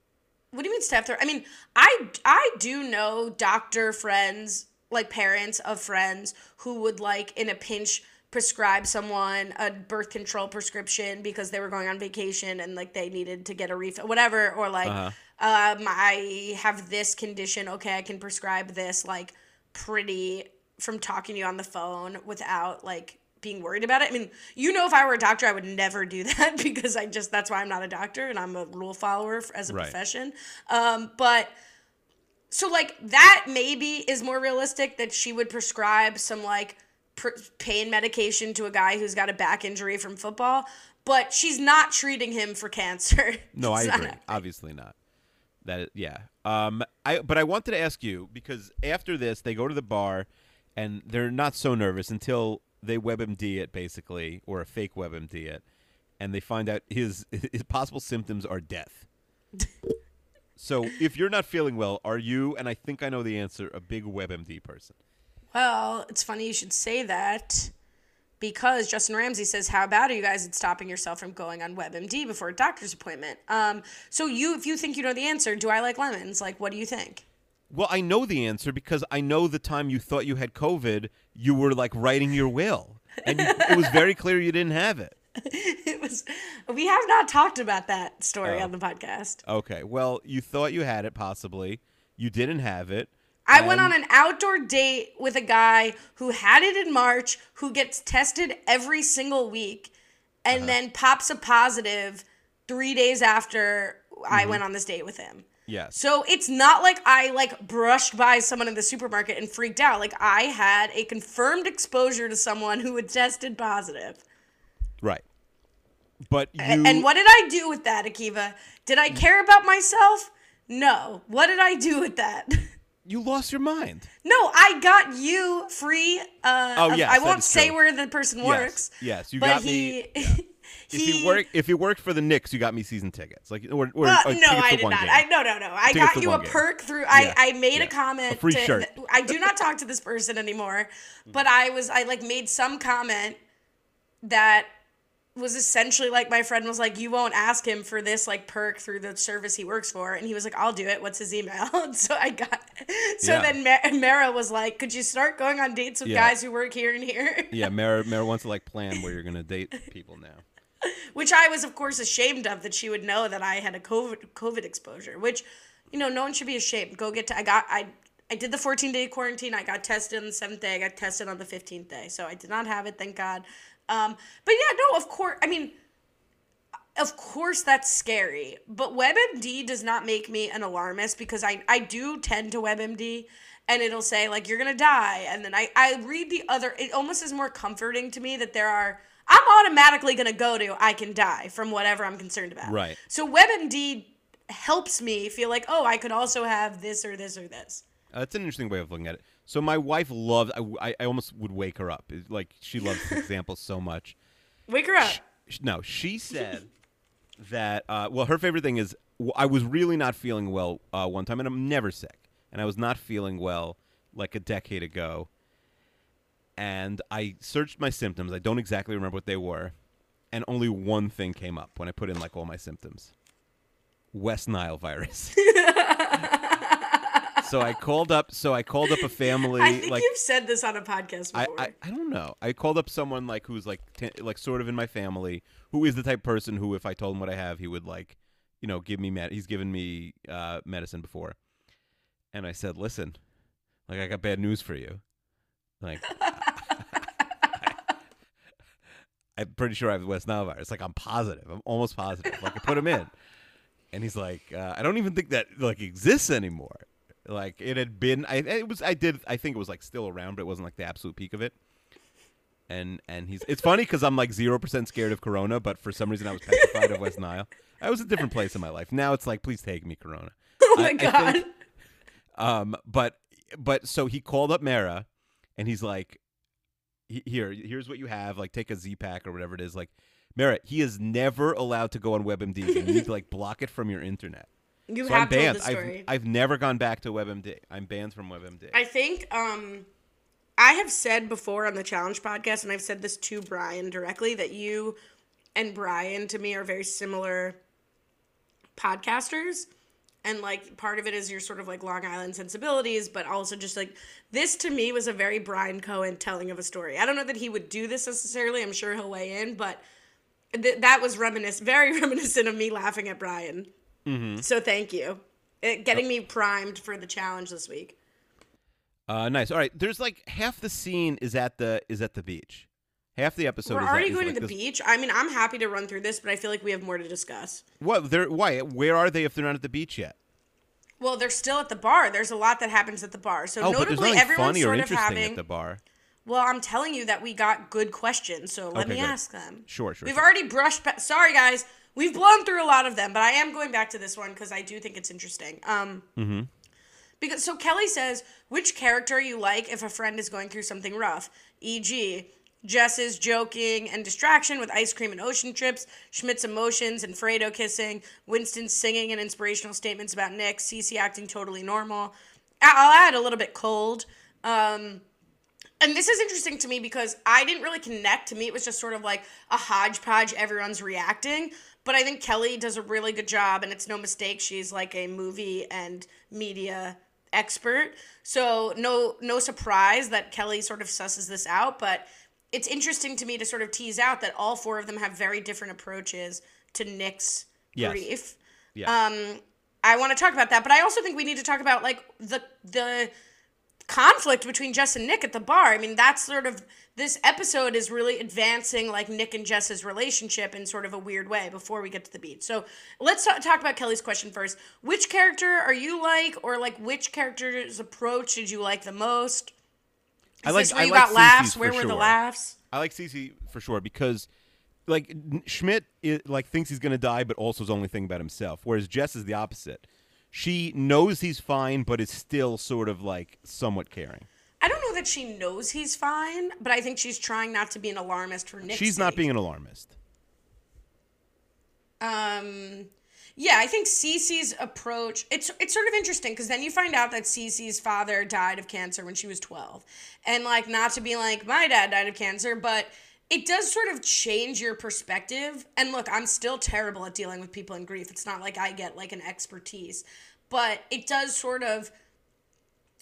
What do you mean step through? I mean, I I do know doctor friends, like parents of friends who would like in a pinch prescribe someone a birth control prescription because they were going on vacation and like they needed to get a refill, whatever, or like Uh-huh. um I have this condition, okay, I can prescribe this like pretty from talking to you on the phone without like being worried about it. I mean, you know, if I were a doctor, I would never do that because I just that's why I'm not a doctor and I'm a rule follower as a Right. profession. Um, but so like that maybe is more realistic that she would prescribe some like pr- pain medication to a guy who's got a back injury from football, but she's not treating him for cancer. No, I It's not agree. Obviously not. That is- yeah. Um. I but I wanted to ask you because after this they go to the bar, and they're not so nervous until they WebMD it basically or a fake WebMD it, and they find out his his possible symptoms are death. so if you're not feeling well, are you? And I think I know the answer. A big WebMD person. Well, it's funny you should say that because Justin Ramsey says, "How bad are you guys at stopping yourself from going on WebMD before a doctor's appointment?" Um, so you, if you think you know the answer, do I like lemons? Like, what do you think? Well, I know the answer because I know the time you thought you had COVID, you were like writing your will, and you, it was very clear you didn't have it. it was. We have not talked about that story Oh. on the podcast. Okay. Well, you thought you had it possibly. You didn't have it. I went on an outdoor date with a guy who had it in March, who gets tested every single week, and Uh-huh. then pops a positive three days after Mm-hmm. I went on this date with him. Yes. So it's not like I like brushed by someone in the supermarket and freaked out. Like I had a confirmed exposure to someone who had tested positive. But you And what did I do with that, Akiva? Did I care about myself? No. What did I do with that? you lost your mind. No, I got you free. Uh, Oh, yes, I won't say true. where the person works. Yes, you but got he, me. If he, you work, if you worked for the Knicks, you got me season tickets. Like or, or, Well, or no, I did not. game. I no, no, no. I Tickets got you a game. perk through. I, Yeah, I made yeah. a comment. A free to- shirt. I do not talk to this person anymore, but I was I like made some comment that was essentially like my friend was like, you won't ask him for this like perk through the service he works for, and he was like, I'll do it. What's his email? And so I got. So Yeah. then Ma- Mara was like, could you start going on dates with Yeah. guys who work here and here? Yeah, Mara, Mara wants to like plan where you're gonna date people now. which I was, of course, ashamed of that she would know that I had a COVID COVID exposure. Which, you know, no one should be ashamed. Go get. I got. I. I did the 14 day quarantine. I got tested on the seventh day. I got tested on the 15th day. So I did not have it, thank God. Um, but yeah, no, of course. I mean, of course that's scary. But WebMD does not make me an alarmist because I, I do tend to WebMD and it'll say like you're gonna die. And then I, I read the other it almost is more comforting to me that there are I'm automatically gonna go to I can die from whatever I'm concerned about. Right. So WebMD helps me feel like, oh, I could also have this or this or this. Uh, that's an interesting way of looking at it. So my wife loves. I, I, almost would wake her up. It- Like she loves this example so much. Wake her up. Sh- No, she said that. Uh, well, her favorite thing is I was really not feeling well uh, one time, and I'm never sick, and I was not feeling well like a decade ago. And I searched my symptoms. I don't exactly remember what they were, and only one thing came up when I put in like all my symptoms: West Nile virus. so I called up. So I called up a family. I think like you've said this on a podcast I, before. I, I don't know. I called up someone like who's like t- like sort of in my family who is the type of person who if I told him what I have he would like you know give me med- he's given me uh, medicine before, and I said listen, like I got bad news for you, like. I'm pretty sure I have West Nile virus. Like I'm positive. I'm almost positive. Like I put him in, and he's like, uh, I don't even think that like exists anymore. Like it had been. I it was. I did. I think it was like still around, but it wasn't like the absolute peak of it. And and he's. It's funny because I'm like zero percent scared of Corona, but for some reason I was petrified of West Nile. I was a different place in my life. Now it's like, please take me, Corona. oh my I- I god. think- Um, but but so he called up Mara, and he's like, "Here, here's what you have. Like, take a Z pack or whatever it is. Like, Mara, he is never allowed to go on WebMD. You need to like block it from your internet. You so have I'm banned. told the story. I've I've never gone back to WebMD. I'm banned from WebMD. I think um I have said before on the challenge podcast and I've said this to Brian directly that you and Brian to me are very similar podcasters and like part of it is your sort of like Long Island sensibilities but also just like this to me was a very Brian Cohen telling of a story. I don't know that he would do this necessarily. I'm sure he'll weigh in but th- that was reminiscent very reminiscent of me laughing at Brian. So thank you. It, getting me primed for the challenge this week. Uh, nice. All right. There's like half the scene is at the is at the beach. Half the episode. We're is already at, is going like to the this- beach. I mean, I'm happy to run through this, but I feel like we have more to discuss. What? They're why? Where are they if they're not at the beach yet? Well, they're still at the bar. There's a lot that happens at the bar. So Oh, notably, everyone's sort of having. at the bar. Well, I'm telling you that we got good questions, so let Okay, me good. ask them. Sure, sure, We've sure. already brushed. Ba- Sorry, guys. We've blown through a lot of them, but I am going back to this one because I do think it's interesting. Um, Mm-hmm. because so Kelly says, which character you like if a friend is going through something rough, e.g. Jess's joking and distraction with ice cream and ocean trips, Schmidt's emotions and Fredo kissing, Winston's singing and inspirational statements about Nick, Cece acting totally normal. I'll add a little bit cold. Um, and this is interesting to me because I didn't really connect. To me, it was just sort of like a hodgepodge. Everyone's reacting, but I think Kelly does a really good job, and it's no mistake. She's like a movie and media expert, so no no surprise that Kelly sort of susses this out. But it's interesting to me to sort of tease out that all four of them have very different approaches to Nick's Yes. grief. Yeah. Um, I want to talk about that, but I also think we need to talk about like the the conflict between Jess and Nick at the bar. I mean, that's sort of this episode is really advancing like Nick and Jess's relationship in sort of a weird way before we get to the beat. So let's ta- talk about Kelly's question first. Which character are you like, or like which character's approach did you like the most? Is I like- where I you like got laughs? Where were the laughs? I like Cece for sure because, like, Schmidt i like thinks he's gonna die, but also is only thinking about himself. Whereas Jess is the opposite. She knows he's fine, but is still sort of like somewhat caring. I don't know that she knows he's fine, but I think she's trying not to be an alarmist for Nick. She's not being an alarmist. Um, yeah, I think Cece's approach it's it's sort of interesting because then you find out that Cece's father died of cancer when she was twelve, and like not to be like my dad died of cancer, but it does sort of change your perspective. And look, I'm still terrible at dealing with people in grief. It's not like I get like an expertise, but it does sort of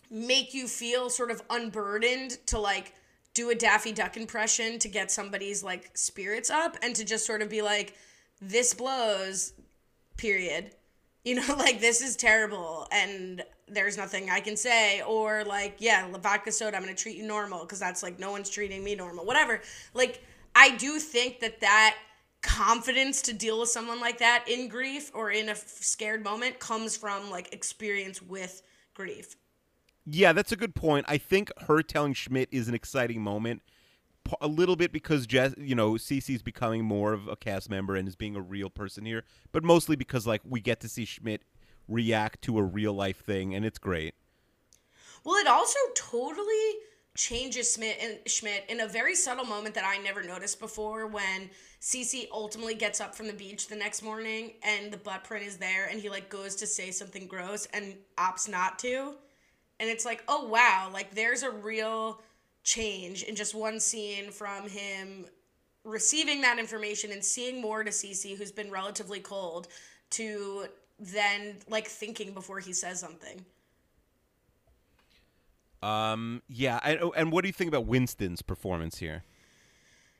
make you feel sort of unburdened to like do a Daffy Duck impression to get somebody's like spirits up and to just sort of be like, this blows, period. You know, like this is terrible and there's nothing I can say. Or like, yeah, vodka soda, I'm gonna treat you normal because that's like no one's treating me normal. Whatever. Like, I do think that that confidence to deal with someone like that in grief or in a scared moment comes from like experience with grief. Yeah, that's a good point. I think her telling Schmidt is an exciting moment, A little bit because Jess, you know, Cece's becoming more of a cast member and is being a real person here, but mostly because like we get to see Schmidt react to a real life thing, and it's great. Well, it also totally changes Schmidt and Schmidt in a very subtle moment that I never noticed before when Cece ultimately gets up from the beach the next morning and the butt print is there and he like goes to say something gross and opts not to. And it's like, oh wow, like there's a real change in just one scene from him receiving that information and seeing more to Cece, who's been relatively cold, to then like thinking before he says something. Um, yeah, I, oh, and what do you think about Winston's performance here?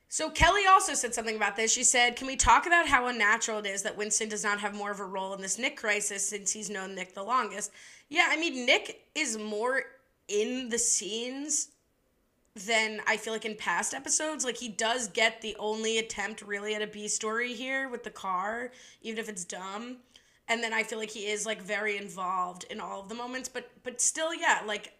So Kelly also said something about this. She said, "Can we talk about how unnatural it is that Winston does not have more of a role in this Nick crisis since he's known Nick the longest?" Yeah, I mean Nick is more in the scenes than I feel like in past episodes. Like he does get the only attempt really at a B story here with the car, even if it's dumb. And then I feel like he is like very involved in all of the moments, but but still, yeah, like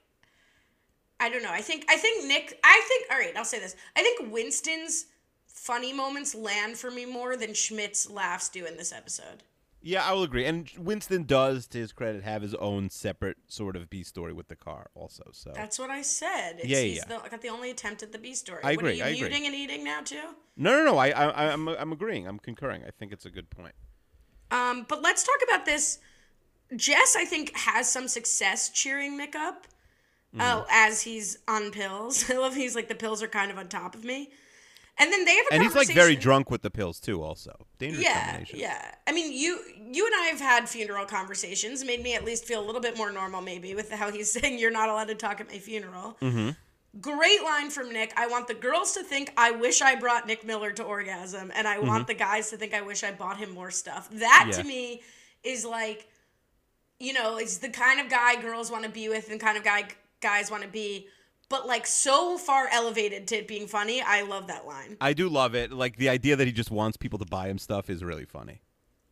I don't know. I think I think Nick. I think all right. I'll say this. I think Winston's funny moments land for me more than Schmidt's laughs do in this episode. Yeah, I will agree. And Winston does, to his credit, have his own separate sort of B story with the car, also. So That's what I said. It's, Yeah, yeah, he's. The, got the only attempt at the B story. I What agree, are I you agree. muting and eating now too? no, no, no. I, I, I'm, I'm agreeing. I'm concurring. I think it's a good point. Um, but let's talk about this Jess, I think, has some success cheering Nick up. Mm-hmm. Oh, as he's on pills. I love he's like the pills are kind of on top of me. And then they have a And he's like very drunk with the pills too. Also, dangerous Yeah, combination. yeah. I mean, you you and I have had funeral conversations. Made me at least feel a little bit more normal, maybe, with how he's saying you're not allowed to talk at my funeral. Mm-hmm. Great line from Nick. I want the girls to think I wish I brought Nick Miller to orgasm, and I want mm-hmm. the guys to think I wish I bought him more stuff. That Yeah. to me is like, you know, it's the kind of guy girls want to be with, and kind of guy guys want to be. But like so far elevated to it being funny, I love that line. I do love it. Like the idea that he just wants people to buy him stuff is really funny.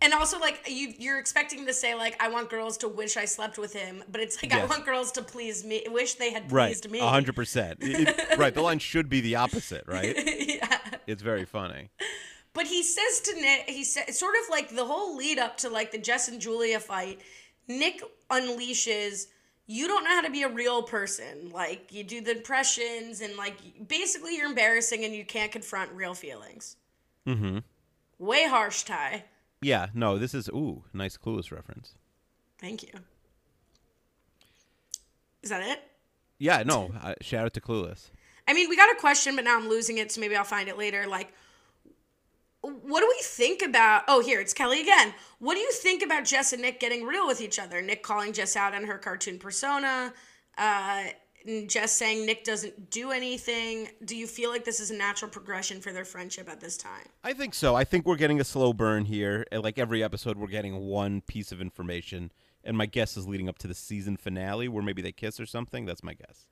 And also, like you, you're expecting to say like, "I want girls to wish I slept with him," but it's like, "I want girls to please me, wish they had Right, pleased me." a hundred percent. Right, the line should be the opposite, right? yeah. It's very funny. But he says to Nick, he said, sort of like the whole lead up to like the Jess and Julia fight. Nick unleashes, "You don't know how to be a real person. Like you do the impressions, and like basically you're embarrassing, and you can't confront real feelings." Mm-hmm. Way harsh, Tai. Yeah, no, this is ooh, nice clueless reference. Thank you. Is that it? Yeah, no, uh, shout out to Clueless. I mean, we got a question, but now I'm losing it, so maybe I'll find it later. Like, what do we think about? Oh, here it's Kelly again. What do you think about Jess and Nick getting real with each other? Nick calling Jess out on her cartoon persona. Uh, Jess saying Nick doesn't do anything. Do you feel like this is a natural progression for their friendship at this time? I think so. I think we're getting a slow burn here. Like every episode, we're getting one piece of information, and my guess is leading up to the season finale, where maybe they kiss or something. That's my guess.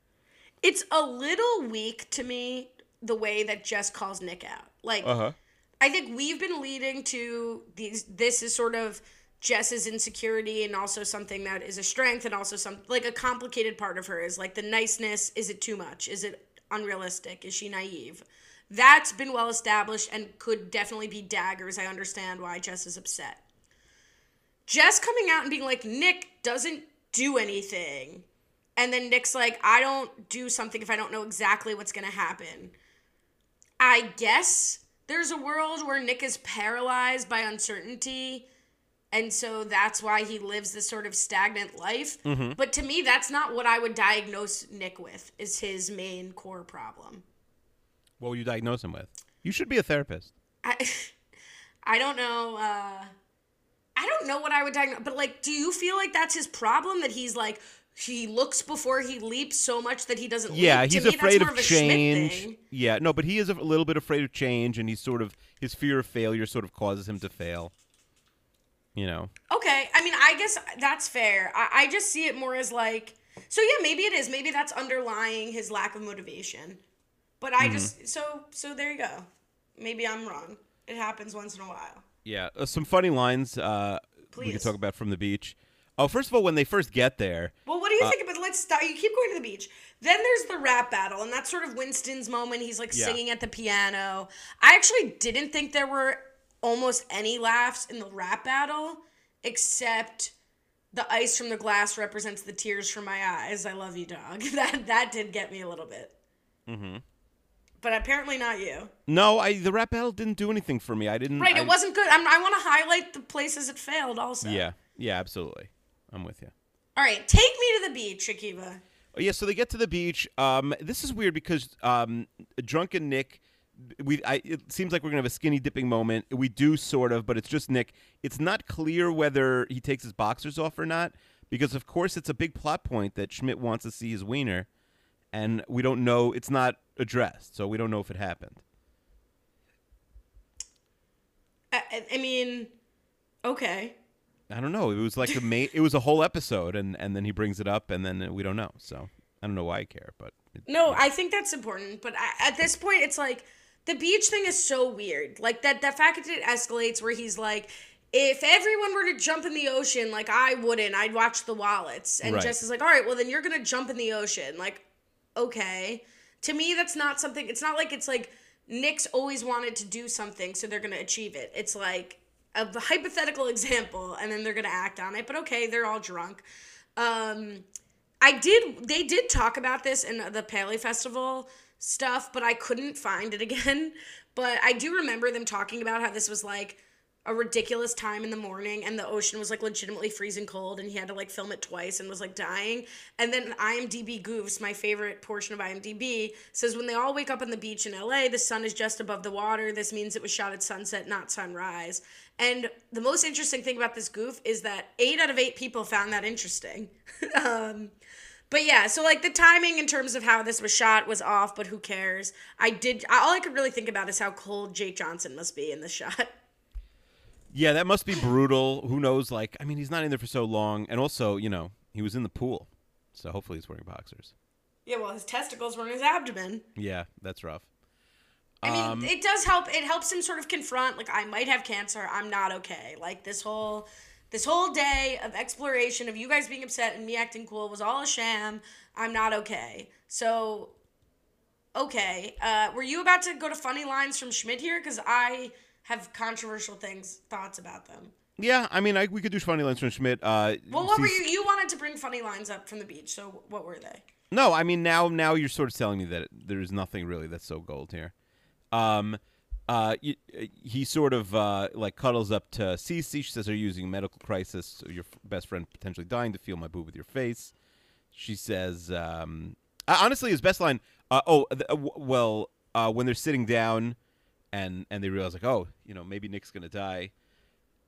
It's a little weak to me the way that Jess calls Nick out. Like, uh-huh. I think we've been leading to these. This is sort of Jess's insecurity, and also something that is a strength, and also some like a complicated part of her is like the niceness. Is it too much? Is it unrealistic? Is she naive? That's been well established and could definitely be daggers. I understand why Jess is upset. Jess coming out and being like, Nick doesn't do anything. And then Nick's like, I don't do something if I don't know exactly what's going to happen. I guess there's a world where Nick is paralyzed by uncertainty. And so that's why he lives this sort of stagnant life. But to me, that's not what I would diagnose Nick with, is his main core problem. What would you diagnose him with? You should be a therapist. I, I don't know. Uh, I don't know what I would diagnose. But like, do you feel like that's his problem? That he's like, he looks before he leaps so much that he doesn't Yeah, leap? To he's me, that's afraid of a change. thing. Yeah, no, but he is a little bit afraid of change, and he's sort of his fear of failure sort of causes him to fail. You know. Okay, I mean, I guess that's fair. I, I just see it more as like, so yeah, maybe it is. Maybe that's underlying his lack of motivation. But Mm-hmm. I just so so there you go. Maybe I'm wrong. It happens once in a while. Yeah, uh, some funny lines uh, we could talk about from the beach. Oh, first of all, when they first get there, Well, what do you think about? Let's start. You keep going to the beach. Then there's the rap battle, and that's sort of Winston's moment. He's like Yeah. singing at the piano. I actually didn't think there were almost any laughs in the rap battle, except the ice from the glass represents the tears from my eyes. I love you, dog. That that did get me a little bit. Mm-hmm. But apparently not you. no, I the rap battle didn't do anything for me. I didn't. Right, I- it wasn't good. I'm, I want to highlight the places it failed. Also. Yeah, yeah, absolutely. I'm with you. All right, take me to the beach, Akiva. Oh, yeah, so they get to the beach. Um, this is weird because um, drunken Nick. We, I, it seems like we're gonna have a skinny dipping moment. We do sort of, but it's just Nick. It's not clear whether he takes his boxers off or not, because of course it's a big plot point that Schmidt wants to see his wiener, and we don't know. It's not addressed, so we don't know if it happened. I, I- mean, okay. I don't know. It was like the main. It was a whole episode, and and then he brings it up, and then we don't know. So I don't know why I care, but it, No, I think that's important, but I, at this point, it's like the beach thing is so weird. Like that, the fact that it escalates where he's like, if everyone were to jump in the ocean, like I wouldn't, I'd watch the wallets. And Right. Jess is like, all right, well then you're gonna jump in the ocean. Like, okay. To me, that's not something. It's not like it's like Nick's always wanted to do something, so they're gonna achieve it. It's like a hypothetical example, and then they're gonna act on it. But okay, they're all drunk. Um, I did. They did talk about this in the Paley Festival stuff, but I couldn't find it again. But I do remember them talking about how this was like a ridiculous time in the morning and the ocean was like legitimately freezing cold and he had to like film it twice and was like dying. And then IMDb goofs, my favorite portion of IMDb, says when they all wake up on the beach in LA, the sun is just above the water. This means it was shot at sunset, not sunrise. And the most interesting thing about this goof is that eight out of eight people found that interesting. um, but yeah, so like the timing in terms of how this was shot was off, but who cares? I did all I could really think about is how cold Jake Johnson must be in the shot. Yeah, that must be brutal. Who knows? Like, I mean, he's not in there for so long, and also, you know, he was in the pool, so hopefully he's wearing boxers. Yeah, well, his testicles were in his abdomen. Yeah, that's rough. I mean, Um, it does help. It helps him sort of confront, like, I might have cancer. I'm not okay. Like this whole, this whole day of exploration of you guys being upset and me acting cool was all a sham. I'm not okay. So, okay. Uh, were you about to go to funny lines from Schmidt here? Because I have controversial things, thoughts about them. Yeah, I mean, I, we could do funny lines from Schmidt. Uh, Well, what were you? You wanted to bring funny lines up from the beach. So, what were they? No, I mean now now you're sort of telling me that there's nothing really that's so gold here. Um, uh, he sort of uh, like cuddles up to Cece. She says, "Are you using medical crisis? Your best friend potentially dying to feel my boob with your face." She says, um, uh, "Honestly, his best line. Uh, oh, th- uh, well, uh, when they're sitting down, and and they realize like, oh, you know, maybe Nick's gonna die."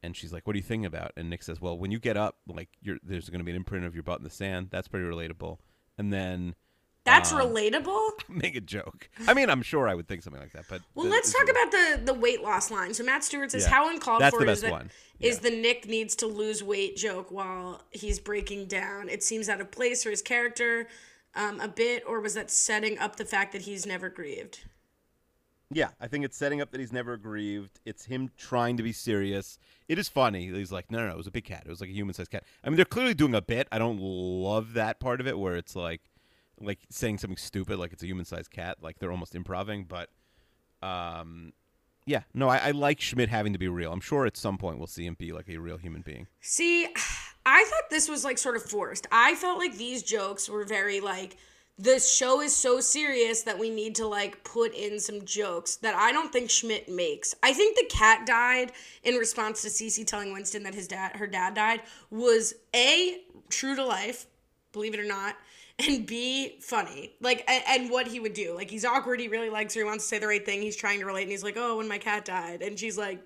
And she's like, "What are you thinking about?" And Nick says, "Well, when you get up, like, there's going to be an imprint of your butt in the sand. That's pretty relatable." And then That's Um, relatable. make a joke. I mean, I'm sure I would think something like that, but Well, the- let's talk about the the weight loss line. So Matt Stewart says Yeah. how uncalled That's for the is best that one. is Yeah. the Nick needs to lose weight joke while he's breaking down. It seems out of place for his character um, a bit, or was that setting up the fact that he's never grieved? Yeah, I think it's setting up that he's never grieved. It's him trying to be serious. It is funny. He's like, no, no, no, it was a big cat. It was like a human-sized cat. I mean, they're clearly doing a bit. I don't love that part of it where it's like, like saying something stupid, like it's a human-sized cat. Like they're almost improving, but, um, yeah, no, I, I like Schmidt having to be real. I'm sure at some point we'll see him be like a real human being. See, I thought this was like sort of forced. I felt like these jokes were very like the show is so serious that we need to like put in some jokes that I don't think Schmidt makes. I think the cat died in response to Cece telling Winston that his dad her dad died was a true to life, believe it or not, and B funny. Like and, and what he would do. Like he's awkward, he really likes her, he wants to say the right thing, he's trying to relate and he's like, "Oh, when my cat died." And she's like,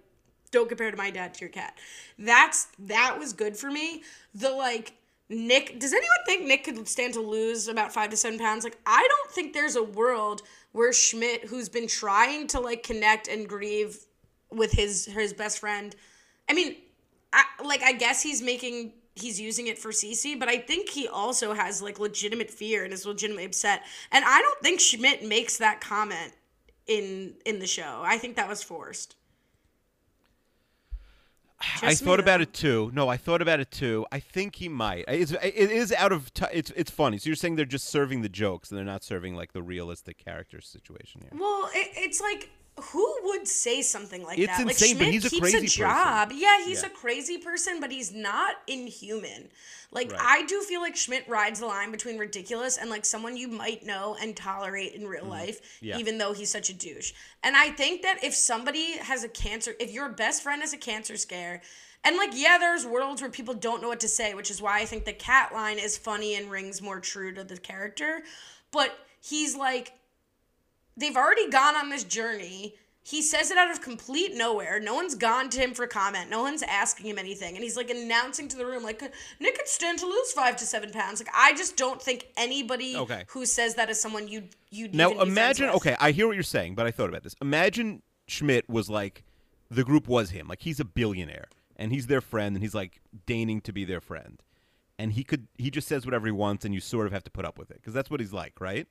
don't compare to my dad to your cat. That's that was good for me. The like Nick, does anyone think Nick could stand to lose about five to seven pounds? Like, I don't think there's a world where Schmidt, who's been trying to like connect and grieve with his his best friend, I mean, I like I guess he's making he's using it for Cece, but I think he also has like legitimate fear and is legitimately upset. And I don't think Schmidt makes that comment in in the show. I think that was forced. I Just me, thought about it too. No, I thought about it too. I think he might. It's, it is out of. T- it's it's funny. So you're saying they're just serving the jokes and they're not serving like the realistic character situation here. Well, it, it's like who would say something like It's that? insane, like but Schmidt he's a keeps a person. job. Yeah, he's Yeah. a crazy person, but he's not inhuman. Like Right. I do feel like Schmidt rides the line between ridiculous and like someone you might know and tolerate in real life, Mm-hmm. Yeah. even though he's such a douche. And I think that if somebody has a cancer, if your best friend has a cancer scare. And like, yeah, there's worlds where people don't know what to say, which is why I think the cat line is funny and rings more true to the character. But he's like, they've already gone on this journey. He says it out of complete nowhere. No one's gone to him for comment. No one's asking him anything. And he's like announcing to the room, like, Nick could stand to lose five to seven pounds. Like, I just don't think anybody Okay. who says that is someone you you Now imagine. Okay, I hear what you're saying, but I thought about this. Imagine Schmidt was like, the group was him. Like he's a billionaire and he's their friend and he's like deigning to be their friend, and he could he just says whatever he wants and you sort of have to put up with it because that's what he's like, right?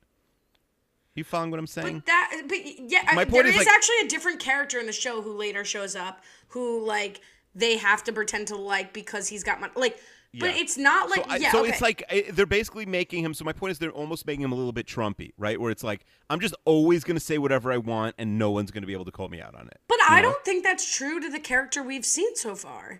You following what I'm saying? But that, but yeah, My I, point there is, is like- actually a different character in the show who later shows up, who like they have to pretend to like because he's got money. Like, but it's not like so I- yeah. so okay. it's like eh, they're basically making him. So my point is, they're almost making him a little bit Trumpy, right? Where it's like I'm just always going to say whatever I want, and no one's going to be able to call me out on it. But I know? don't think that's true to the character we've seen so far.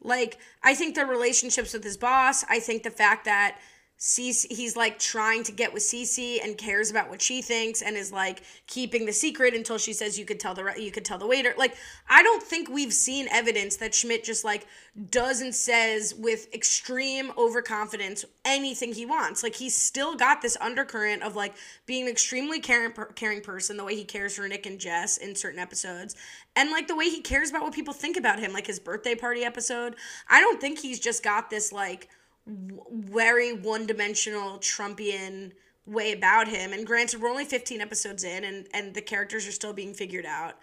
Like, I think the relationships with his boss, I think the fact that He's like trying to get with Cece and cares about what she thinks and is like keeping the secret until she says you could tell the you could tell the waiter. Like I don't think we've seen evidence that Schmidt just like does and says with extreme overconfidence anything he wants. Like he's still got this undercurrent of like being an extremely caring caring person, the way he cares for Nick and Jess in certain episodes, and like the way he cares about what people think about him, like his birthday party episode. I don't think he's just got this like very one-dimensional Trumpian way about him. And granted, we're only 15 episodes in, and and the characters are still being figured out.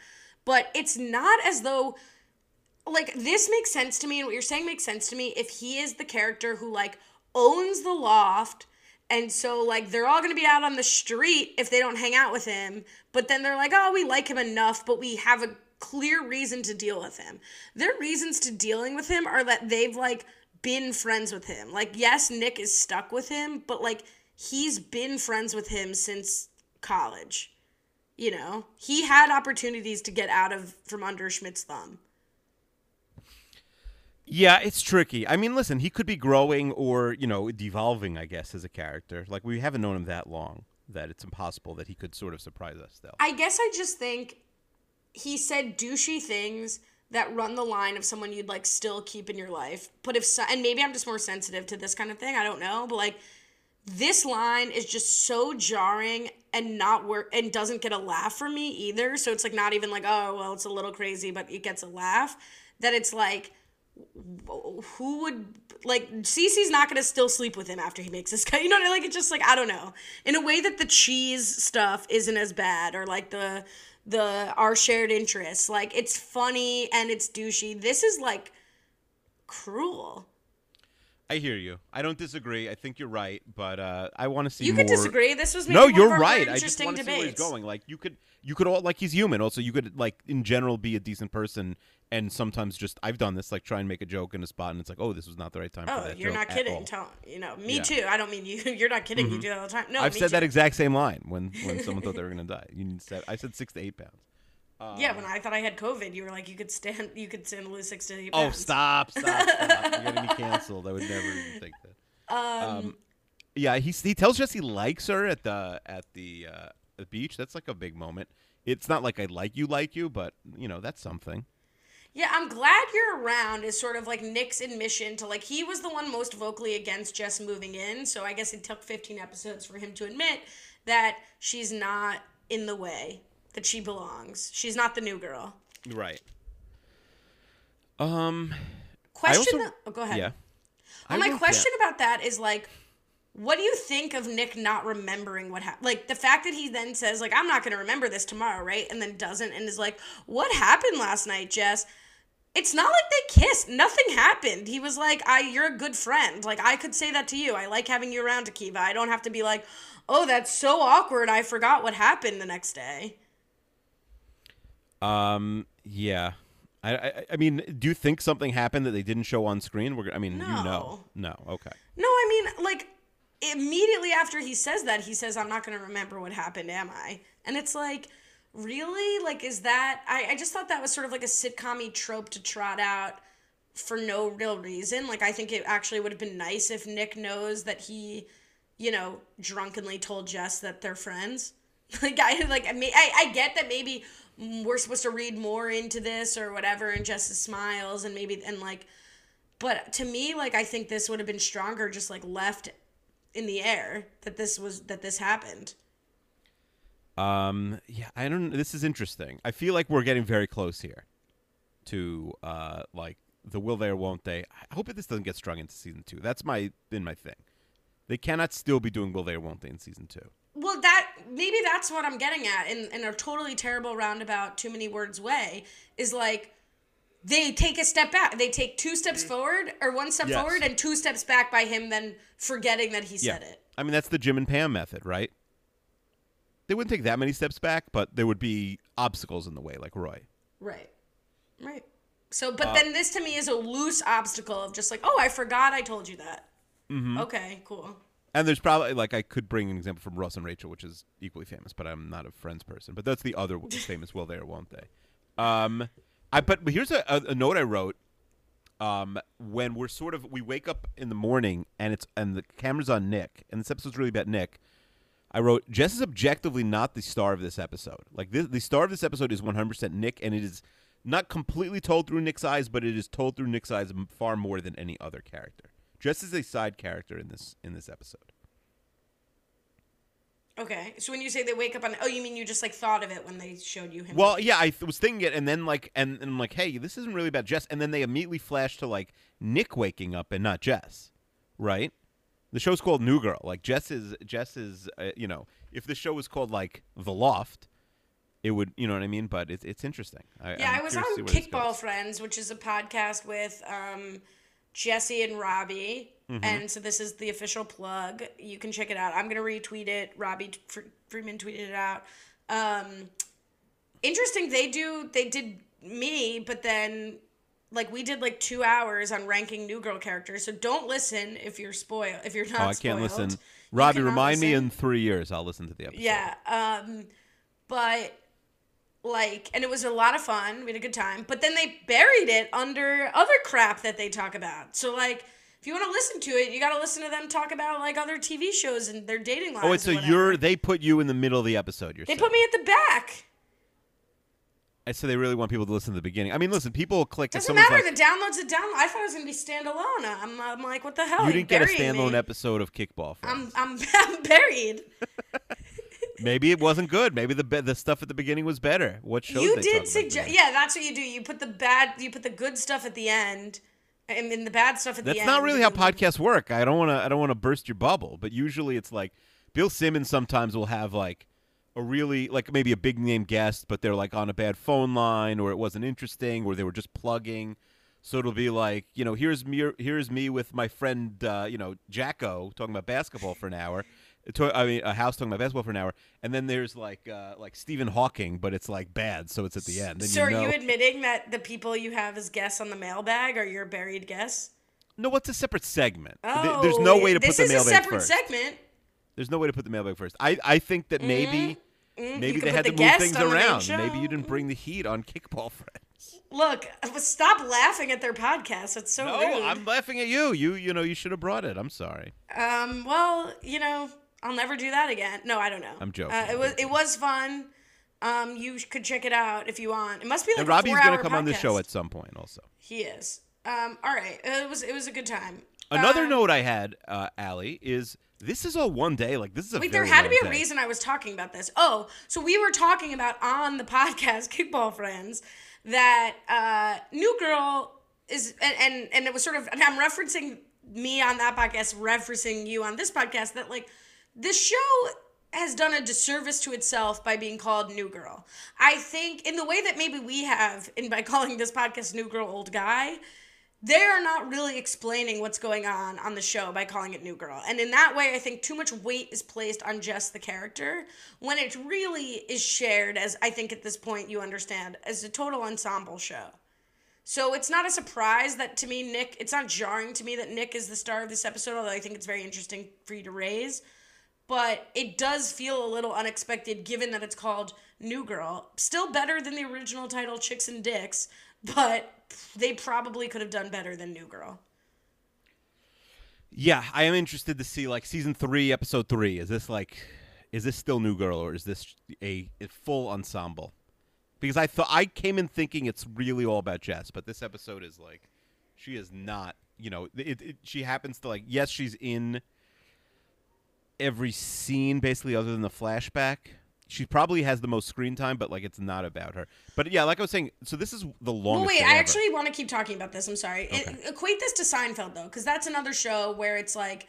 But it's not as though like this makes sense to me and what you're saying makes sense to me if he is the character who like owns the loft and so like they're all to be out on the street if they don't hang out with him but then they're like oh we like him enough but we have a clear reason to deal with him their reasons to dealing with him are that they've like been friends with him. Like, yes, Nick is stuck with him, but like he's been friends with him since college. You know, he had opportunities to get out of from under Schmidt's thumb. Yeah, it's tricky. I mean, listen, he could be growing or, you know, devolving, I guess, as a character. Like, we haven't known him that long that it's impossible that he could sort of surprise us though. I guess I just think he said douchey things that run the line of someone you'd like still keep in your life. But if so, and maybe I'm just more sensitive to this kind of thing, I don't know, but like this line is just so jarring and not work and doesn't get a laugh from me either. So it's like not even like, oh, well, it's a little crazy, but it gets a laugh. That it's like who would like Cece's not gonna still sleep with him after he makes this cut. You know, what I mean? like it's just like I don't know. In a way that the cheese stuff isn't as bad, or like the the our shared interests. Like it's funny and it's douchey. This is like cruel. I hear you. I don't disagree. I think you're right, but uh, I want to see. You more... could disagree. This was no, you're right. I just want to see where he's going. Like you could, you could all like he's human. Also, you could like in general be a decent person, and sometimes just I've done this, like try and make a joke in a spot, and it's like, oh, this was not the right time. Oh, for that you're not kidding. Tell you know, me yeah. too. I don't mean you. You're not kidding. Mm-hmm. You do that all the time. No, I've said too. that exact same line when when someone thought they were gonna die. You said I said six to eight pounds. Um, yeah, when I thought I had COVID, you were like, you could stand, you could stand lose six to eight oh, pounds. Oh, stop, stop, stop! You're gonna be canceled. I would never even think that. Um, um, yeah, he he tells Jess he likes her at the at the uh, the beach. That's like a big moment. It's not like I like you, like you, but you know that's something. Yeah, I'm glad you're around. Is sort of like Nick's admission to like he was the one most vocally against Jess moving in. So I guess it took 15 episodes for him to admit that she's not in the way that she belongs. She's not the new girl. Right. Um. Question. Also, oh, go ahead. Yeah. Well, my question about that is like, what do you think of Nick not remembering what happened? Like the fact that he then says like, "I'm not going to remember this tomorrow," right? And then doesn't, and is like, "What happened last night, Jess?" It's not like they kissed. Nothing happened. He was like, "I, you're a good friend. Like I could say that to you. I like having you around, Akiva. I don't have to be like, oh, that's so awkward. I forgot what happened the next day." Um. Yeah. I, I, I mean, do you think something happened that they didn't show on screen? We're. I mean, no. you know. No. Okay. No, I mean, like immediately after he says that, he says, "I'm not going to remember what happened, am I?" And it's like, really, like, is that? I I just thought that was sort of like a sitcom trope to trot out for no real reason. Like, I think it actually would have been nice if Nick knows that he, you know, drunkenly told Jess that they're friends. Like I like I mean I, I get that maybe we're supposed to read more into this or whatever and Justice smiles and maybe and like but to me like I think this would have been stronger just like left in the air that this was that this happened. Um yeah, I don't this is interesting. I feel like we're getting very close here to uh like the will they or won't they. I hope that this doesn't get strung into season 2. That's my been my thing. They cannot still be doing will they or won't they in season 2 well that maybe that's what i'm getting at in, in a totally terrible roundabout too many words way is like they take a step back they take two steps mm-hmm. forward or one step yes. forward and two steps back by him then forgetting that he yeah. said it i mean that's the jim and pam method right they wouldn't take that many steps back but there would be obstacles in the way like roy right right so but uh, then this to me is a loose obstacle of just like oh i forgot i told you that mm-hmm. okay cool and there's probably like I could bring an example from Ross and Rachel, which is equally famous, but I'm not a Friends person. But that's the other famous. Will they or won't they? Um, I but, but here's a, a, a note I wrote. um, when we're sort of we wake up in the morning and it's and the camera's on Nick, and this episode's really about Nick. I wrote Jess is objectively not the star of this episode. Like this, the star of this episode is 100% Nick, and it is not completely told through Nick's eyes, but it is told through Nick's eyes far more than any other character. Jess as a side character in this in this episode. Okay. So when you say they wake up on, oh, you mean you just like thought of it when they showed you him? Well, yeah, I th- was thinking it, and then like, and, and I'm like, hey, this isn't really about Jess, and then they immediately flash to like Nick waking up and not Jess, right? The show's called New Girl. Like Jess is Jess is, uh, you know, if the show was called like The Loft, it would, you know what I mean? But it's it's interesting. I, yeah, I'm I was on see where this Kickball. Friends, which is a podcast with um, Jesse and Robbie. Mm-hmm. And so this is the official plug. You can check it out. I'm gonna retweet it. Robbie Freeman tweeted it out. Um, interesting. They do. They did me, but then like we did like two hours on ranking New Girl characters. So don't listen if you're spoiled. If you're not. Oh, I can't spoiled. listen. Robbie, remind me in three years. I'll listen to the episode. Yeah. Um, but like, and it was a lot of fun. We had a good time. But then they buried it under other crap that they talk about. So like, if you want to listen to it, you got to listen to them talk about like other TV shows and their dating lives. Oh, wait, so you're they put you in the middle of the episode. You're They saying. put me at the back. And so they really want people to listen to the beginning. I mean, listen, people click. Doesn't matter. like, the download's a download. I thought it was gonna be standalone. I'm, I'm like, what the hell? you didn't get a standalone me. episode of Kickball. I'm, I'm, I'm buried. Maybe it wasn't good. Maybe the be- the stuff at the beginning was better. What shows you did suggest. Yeah, that's what you do. You put the bad. You put the good stuff at the end, and then the bad stuff at the end. That's not really how podcasts work. I don't want to. I don't want to burst your bubble, but usually it's like Bill Simmons sometimes will have like a really like maybe a big name guest, but they're like on a bad phone line, or it wasn't interesting, or they were just plugging. So it'll be like, you know, here's me, here's me with my friend, uh, you know, Jacko talking about basketball for an hour. To- I mean, a house talking about basketball for an hour, and then there's like, uh, like Stephen Hawking, but it's like bad, so it's at the end. Then So you know, are you admitting that the people you have as guests on the mailbag are your buried guests? no, what's a separate segment? Oh, there's no way to put the mailbag first. This is a separate first. segment. There's no way to put the mailbag first. I, I think that maybe Mm, maybe they had put to move things the around. Maybe you didn't bring the heat on Kickball Friends. Look, stop laughing at their podcast. It's so No, rude. I'm laughing at you. You you know you should have brought it. I'm sorry. Um, well, you know, I'll never do that again. No, I don't know. I'm joking. Uh, it was it was fun. Um, you could check it out if you want. It must be like And Robbie's four-hour gonna come on the show at some point also. He is. Um, all right. It was it was a good time. Another Um, note I had, uh, Allie, is this is all one day. Like this is a Wait, there had to be a day. reason I was talking about this. Oh, so we were talking about on the podcast Kickball Friends that uh, New Girl is, and, and and it was sort of, and I'm referencing me on that podcast, referencing you on this podcast. That like this show has done a disservice to itself by being called New Girl. I think in the way that maybe we have, in by calling this podcast New Girl Old Guy, they are not really explaining what's going on on the show by calling it New Girl. And in that way, I think too much weight is placed on just the character when it really is shared, as I think at this point you understand, as a total ensemble show. So it's not a surprise that to me, Nick, it's not jarring to me that Nick is the star of this episode, although I think it's very interesting for you to raise. But it does feel a little unexpected given that it's called New Girl. Still better than the original title, Chicks and Dicks, but they probably could have done better than New Girl. Yeah, I am interested to see like season three, episode three. Is this like, is this still New Girl or is this a, a full ensemble? Because I thought I came in thinking it's really all about Jess, but this episode is like, she is not. You know, it, it, she happens to like. Yes, she's in every scene basically, other than the flashback. She probably has the most screen time, but like it's not about her. But yeah, like I was saying, so this is the Well, longest. wait, I ever. actually want to keep talking about this. I'm sorry. It- Okay. equate this to Seinfeld, though, because that's another show where it's like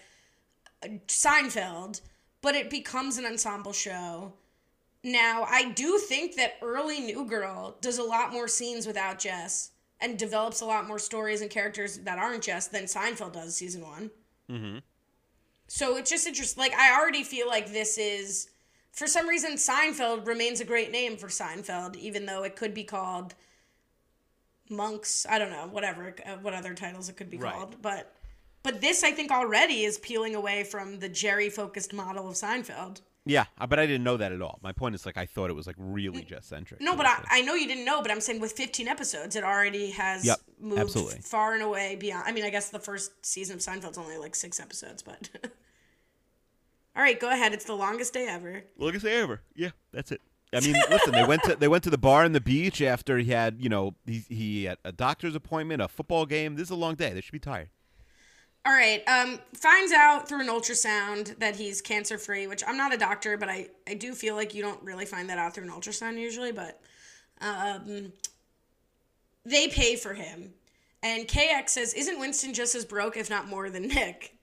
uh, Seinfeld, but it becomes an ensemble show. Now, I do think that early New Girl does a lot more scenes without Jess and develops a lot more stories and characters that aren't Jess than Seinfeld does season one. Mm-hmm. So it's just interesting. Like, I already feel like this is, for some reason, Seinfeld remains a great name for Seinfeld, even though it could be called Monks. I don't know, whatever, uh, what other titles it could be Right. called. But But this, I think, already is peeling away from the Jerry focused model of Seinfeld. Yeah, uh, but I didn't know that at all. My point is like I thought it was like really Jess centric. No, but I, I know you didn't know, but I'm saying with 15 episodes, it already has Yep, moved absolutely. far and away beyond. I mean, I guess the first season of Seinfeld's only like six episodes, but. All right, go ahead. It's the longest day ever. Longest day ever. Yeah, that's it. I mean, listen, they went to they went to the bar and the beach after he had you know he he had a doctor's appointment, a football game. This is a long day. They should be tired. All right. Um, finds out through an ultrasound that he's cancer free, which I'm not a doctor, but I, I do feel like you don't really find that out through an ultrasound usually. But um, they pay for him. And KX says, Isn't Winston just as broke, if not more, than Nick?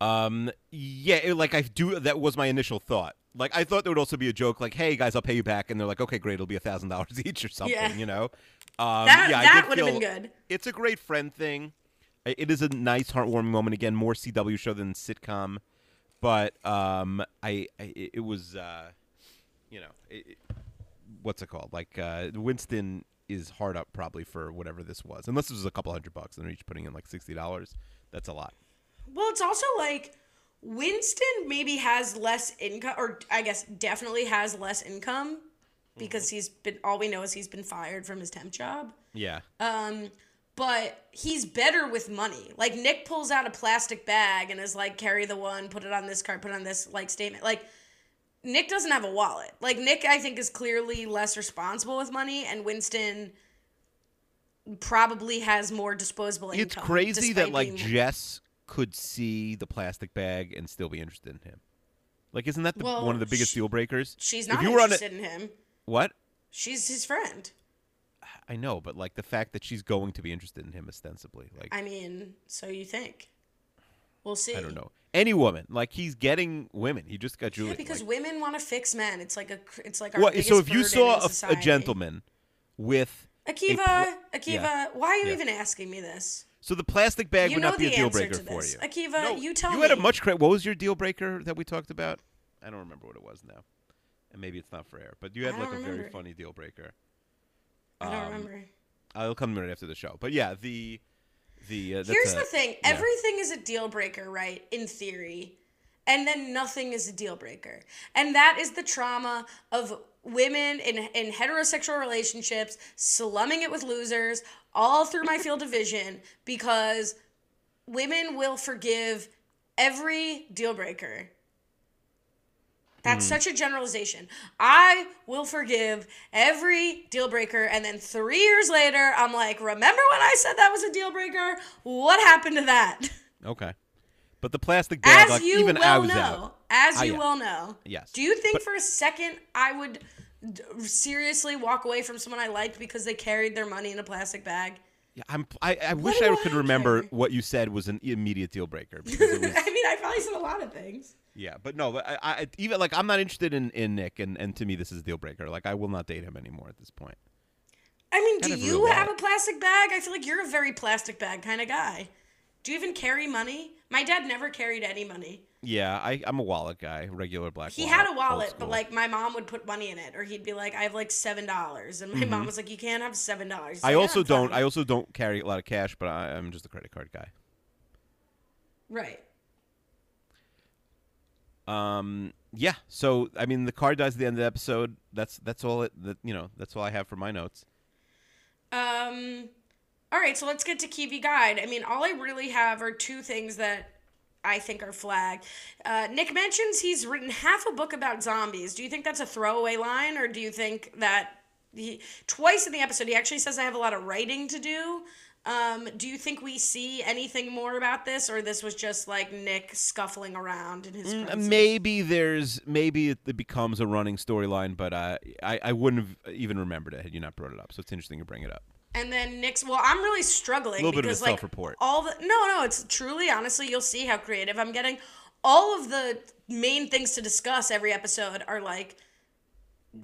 Um, yeah, like I do. That was my initial thought. Like I thought there would also be a joke, like, "Hey guys, I'll pay you back," and they're like, "Okay, great, it'll be a thousand dollars each or something," Yeah. you know. Um, That- yeah, that would've been good. It's a great friend thing. It is a nice, heartwarming moment. Again, more CW show than sitcom, but um, I, I it it was, uh, you know, it, it- what's it called? Like uh, Winston is hard up probably for whatever this was, unless this was a couple hundred bucks, and they're each putting in like sixty dollars. That's a lot. Well, it's also like Winston maybe has less income, or I guess definitely has less income because he's been, all we know is he's been fired from his temp job. Yeah. Um, but he's better with money. Like Nick pulls out a plastic bag and is like, carry the one, put it on this card, put it on this like statement. Like Nick doesn't have a wallet. Like Nick, I think, is clearly less responsible with money, and Winston probably has more disposable income. It's crazy that like Jess could see the plastic bag and still be interested in him. Like, isn't that the, Well, one of the biggest sh- deal breakers? she's If not you were on a- interested in him. What? She's his friend. I know, but like the fact that she's going to be interested in him ostensibly, like I, mean, so you think? We'll see. I don't know any woman. Like he's getting women. He just got Julie. Yeah, because like, women want to fix men. It's like a, it's like our what? So if you saw a, a gentleman with Akiva, pla- Akiva, yeah, why are you yeah. even asking me this? so the plastic bag You would not be a deal breaker for you. Akiva, No, you tell you me. had a much. Cra- what was your deal breaker that we talked about? I don't remember what it was now, and maybe it's not for air. But you had I like a don't very funny deal breaker. I don't um, remember. I'll come right after the show. But yeah, the the uh, Here's a- the thing: yeah. everything is a deal breaker, right? In theory, and then nothing is a deal breaker, and that is the trauma of women in in heterosexual relationships slumming it with losers all through my field of vision because women will forgive every deal breaker. That's Mm-hmm. such a generalization. I will forgive every deal breaker, and then three years later, I'm like, remember when I said that was a deal breaker? What happened to that? Okay, but the plastic bag, As like you even I well was know, out. as you well know. Yes. Do you think But- for a second I would d- seriously walk away from someone I liked because they carried their money in a plastic bag? Yeah, I'm. I, I wish I I could remember what you said was an immediate deal breaker was. I mean, I probably said a lot of things. Yeah, but no, but I, I even like I'm not interested in in Nick, and and to me this is a deal breaker. Like I will not date him anymore at this point. I mean, Kind do you real have a plastic bag? I feel like you're a very plastic bag kind of guy. Do you even carry money? My dad never carried any money. Yeah, I I'm a wallet guy, regular black. He wallet, had a wallet, but like my mom would put money in it, or he'd be like, "I have like seven dollars," and my mom was like, "You can't have seven dollars." Mm-hmm. I also don't. I also don't carry a lot of cash, but I, I'm just a credit card guy. right. Um. Yeah. So I mean, the card dies at the end of the episode. That's that's all it. That you know. That's all I have for my notes. Um, all right, so let's get to Kiwi Guide. I mean, all I really have are two things that I think are flagged. Uh, Nick mentions he's written half a book about zombies. Do you think that's a throwaway line, or do you think that he twice in the episode he actually says I have a lot of writing to do? Um, do you think we see anything more about this, or this was just like Nick scuffling around in his? Mm. Maybe there's maybe it, becomes a running storyline, but uh, I I wouldn't have even remembered it had you not brought it up. So it's interesting to bring it up. And then Nick's. Well, I'm really struggling A Little bit of a because like self-report. all the no, no. It's truly, honestly, you'll see how creative I'm getting. All of the main things to discuss every episode are like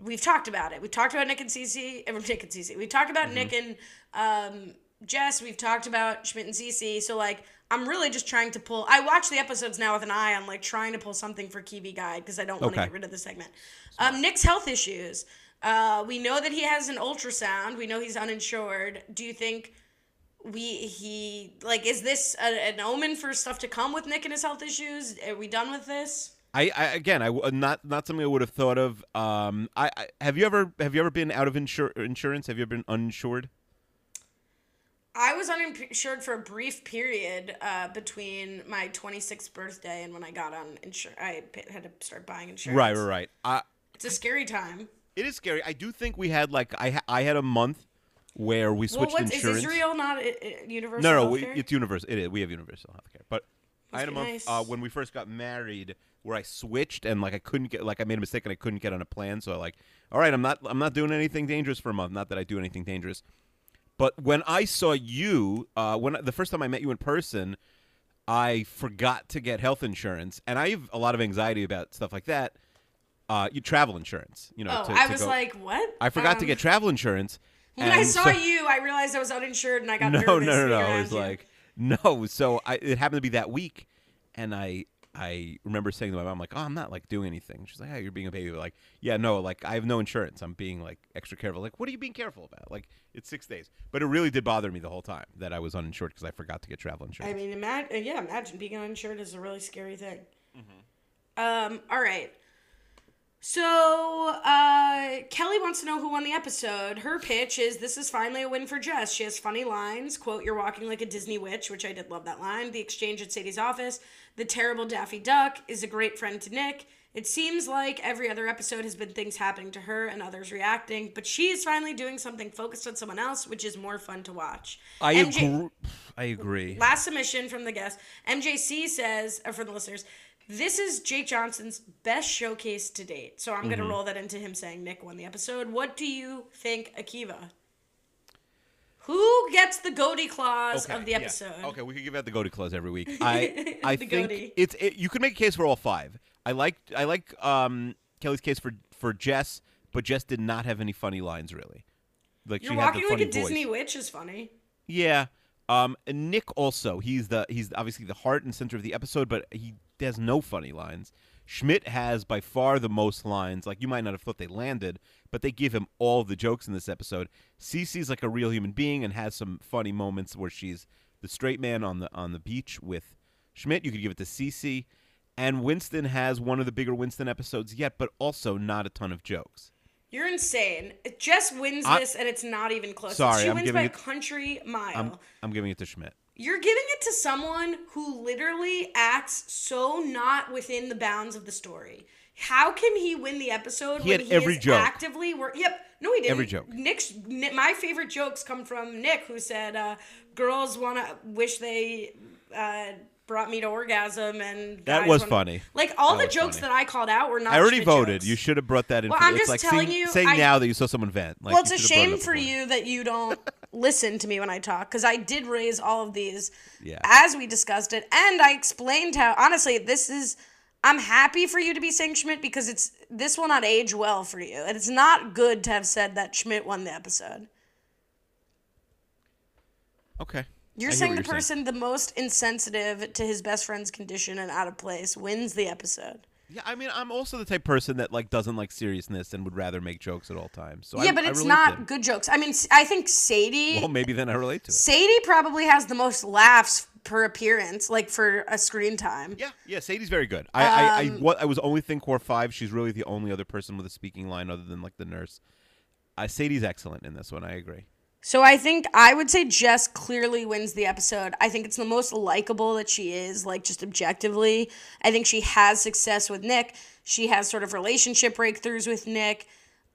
we've talked about it. We've talked about Nick and Cece. Nick and Cece. We talked about Mm-hmm. Nick and um, Jess. We've talked about Schmidt and Cece. So like, I'm really just trying to pull. I watch the episodes now with an eye on like trying to pull something for Kiwi Guide because I don't want to Okay. get rid of the segment. Um, Nick's health issues. Uh, we know that he has an ultrasound. We know he's uninsured. Do you think we he like is this a, an omen for stuff to come with Nick and his health issues? Are we done with this? I, I again, I not not something I would have thought of. Um, I, I have you ever have you ever been out of insur- insurance? Have you ever been uninsured? I was uninsured for a brief period uh, between my 26th birthday and when I got on insurance. I had to start buying insurance. Right, right, right. I, It's a scary time. it is scary. I do think we had like I ha- I had a month where we Well, switched is insurance. Israel not universal? no, no, we, it's universal. It is. We have universal healthcare, but I had a month nice. uh, when we first got married where I switched and like I couldn't get like I made a mistake and I couldn't get on a plan. So I like, all right, I'm not I'm not doing anything dangerous for a month. Not that I do anything dangerous, but when I saw you, uh, when the first time I met you in person, I forgot to get health insurance, and I have a lot of anxiety about stuff like that. Uh, you travel insurance, you know. Oh, to, I to was go- like, what? I forgot to Um, get travel insurance. When I saw so- you, I realized I was uninsured and I got no, nervous. no, no, no. It was you. like no. So I, it happened to be that week, and I I remember saying to my mom like, "Oh, I'm not like doing anything." She's like, "Oh, you're being a baby." Like, yeah, no, like I have no insurance. I'm being like extra careful. Like, what are you being careful about? Like, it's six days, but it really did bother me the whole time that I was uninsured because I forgot to get travel insurance. I mean, imagine, yeah, imagine being uninsured is a really scary thing. Mm-hmm. Um, all right. So, uh, Kelly wants to know who won the episode. Her pitch is this is finally a win for Jess. She has funny lines. Quote, You're walking like a Disney witch, which I did love that line. The exchange at Sadie's office. The terrible Daffy Duck is a great friend to Nick. It seems like every other episode has been things happening to her and others reacting, but she is finally doing something focused on someone else, which is more fun to watch. I MJ agree. I agree. Last submission from the guest. MJC says, uh, for the listeners, this is Jake Johnson's best showcase to date. So I'm Mm-hmm. going to roll that into him saying Nick won the episode. What do you think, Akiva? Who gets the goatee clause of the yeah. episode? Okay, we could give out the goatee clause every week. I I The think goatee. it's it, you could make a case for all five. I like I like um, Kelly's case for for Jess, but Jess did not have any funny lines really. Like You're she had the walking like a Disney witch is funny. Yeah. Um, and Nick also he's the he's obviously the heart and center of the episode, but he has no funny lines. Schmidt has by far the most lines. Like you might not have thought they landed, but they give him all the jokes in this episode. Cece's like a real human being and has some funny moments where she's the straight man on the on the beach with Schmidt. You could give it to Cece. And Winston has one of the bigger Winston episodes yet, but also not a ton of jokes. You're insane. Jess wins I- this, and it's not even close. Sorry, she I'm wins giving by a country mile. I'm I'm giving it to Schmidt. You're giving it to someone who literally acts so not within the bounds of the story. How can he win the episode He when he every is joke. actively work? Yep, no, he didn't. Every joke. Nick's Nick, my favorite jokes come from Nick, who said, uh, "Girls want to wish they uh, brought me to orgasm," and That was wanna-" funny. Like all That the jokes funny. that I called out were not. I already voted. jokes. You should have brought that in. Well, for- I'm it's just like telling saying, you, saying I- now that you saw someone vent. Like, well, it's a shame for before. you that you don't listen to me when I talk because I did raise all of these Yeah. as we discussed it, and I explained how honestly this is. I'm happy for you to be saying Schmidt because it's this will not age well for you, and it's not good to have said that Schmidt won the episode. Okay. You're saying the person the most insensitive to his best friend's condition and out of place wins the episode. Yeah, I mean, I'm also the type of person that like doesn't like seriousness and would rather make jokes at all times. So yeah, I, but it's not to him. good jokes. I mean, I think Sadie. Well, maybe then I relate to it. Sadie probably has the most laughs per appearance, like for a screen time. Yeah, yeah. Sadie's very good. I, I, I, Um, what, I was only think core five. She's really the only other person with a speaking line other than like the nurse. Uh, Sadie's excellent in this one. I agree. So I think I would say Jess clearly wins the episode. I think it's the most likable that she is, like just objectively. I think she has success with Nick. She has sort of relationship breakthroughs with Nick.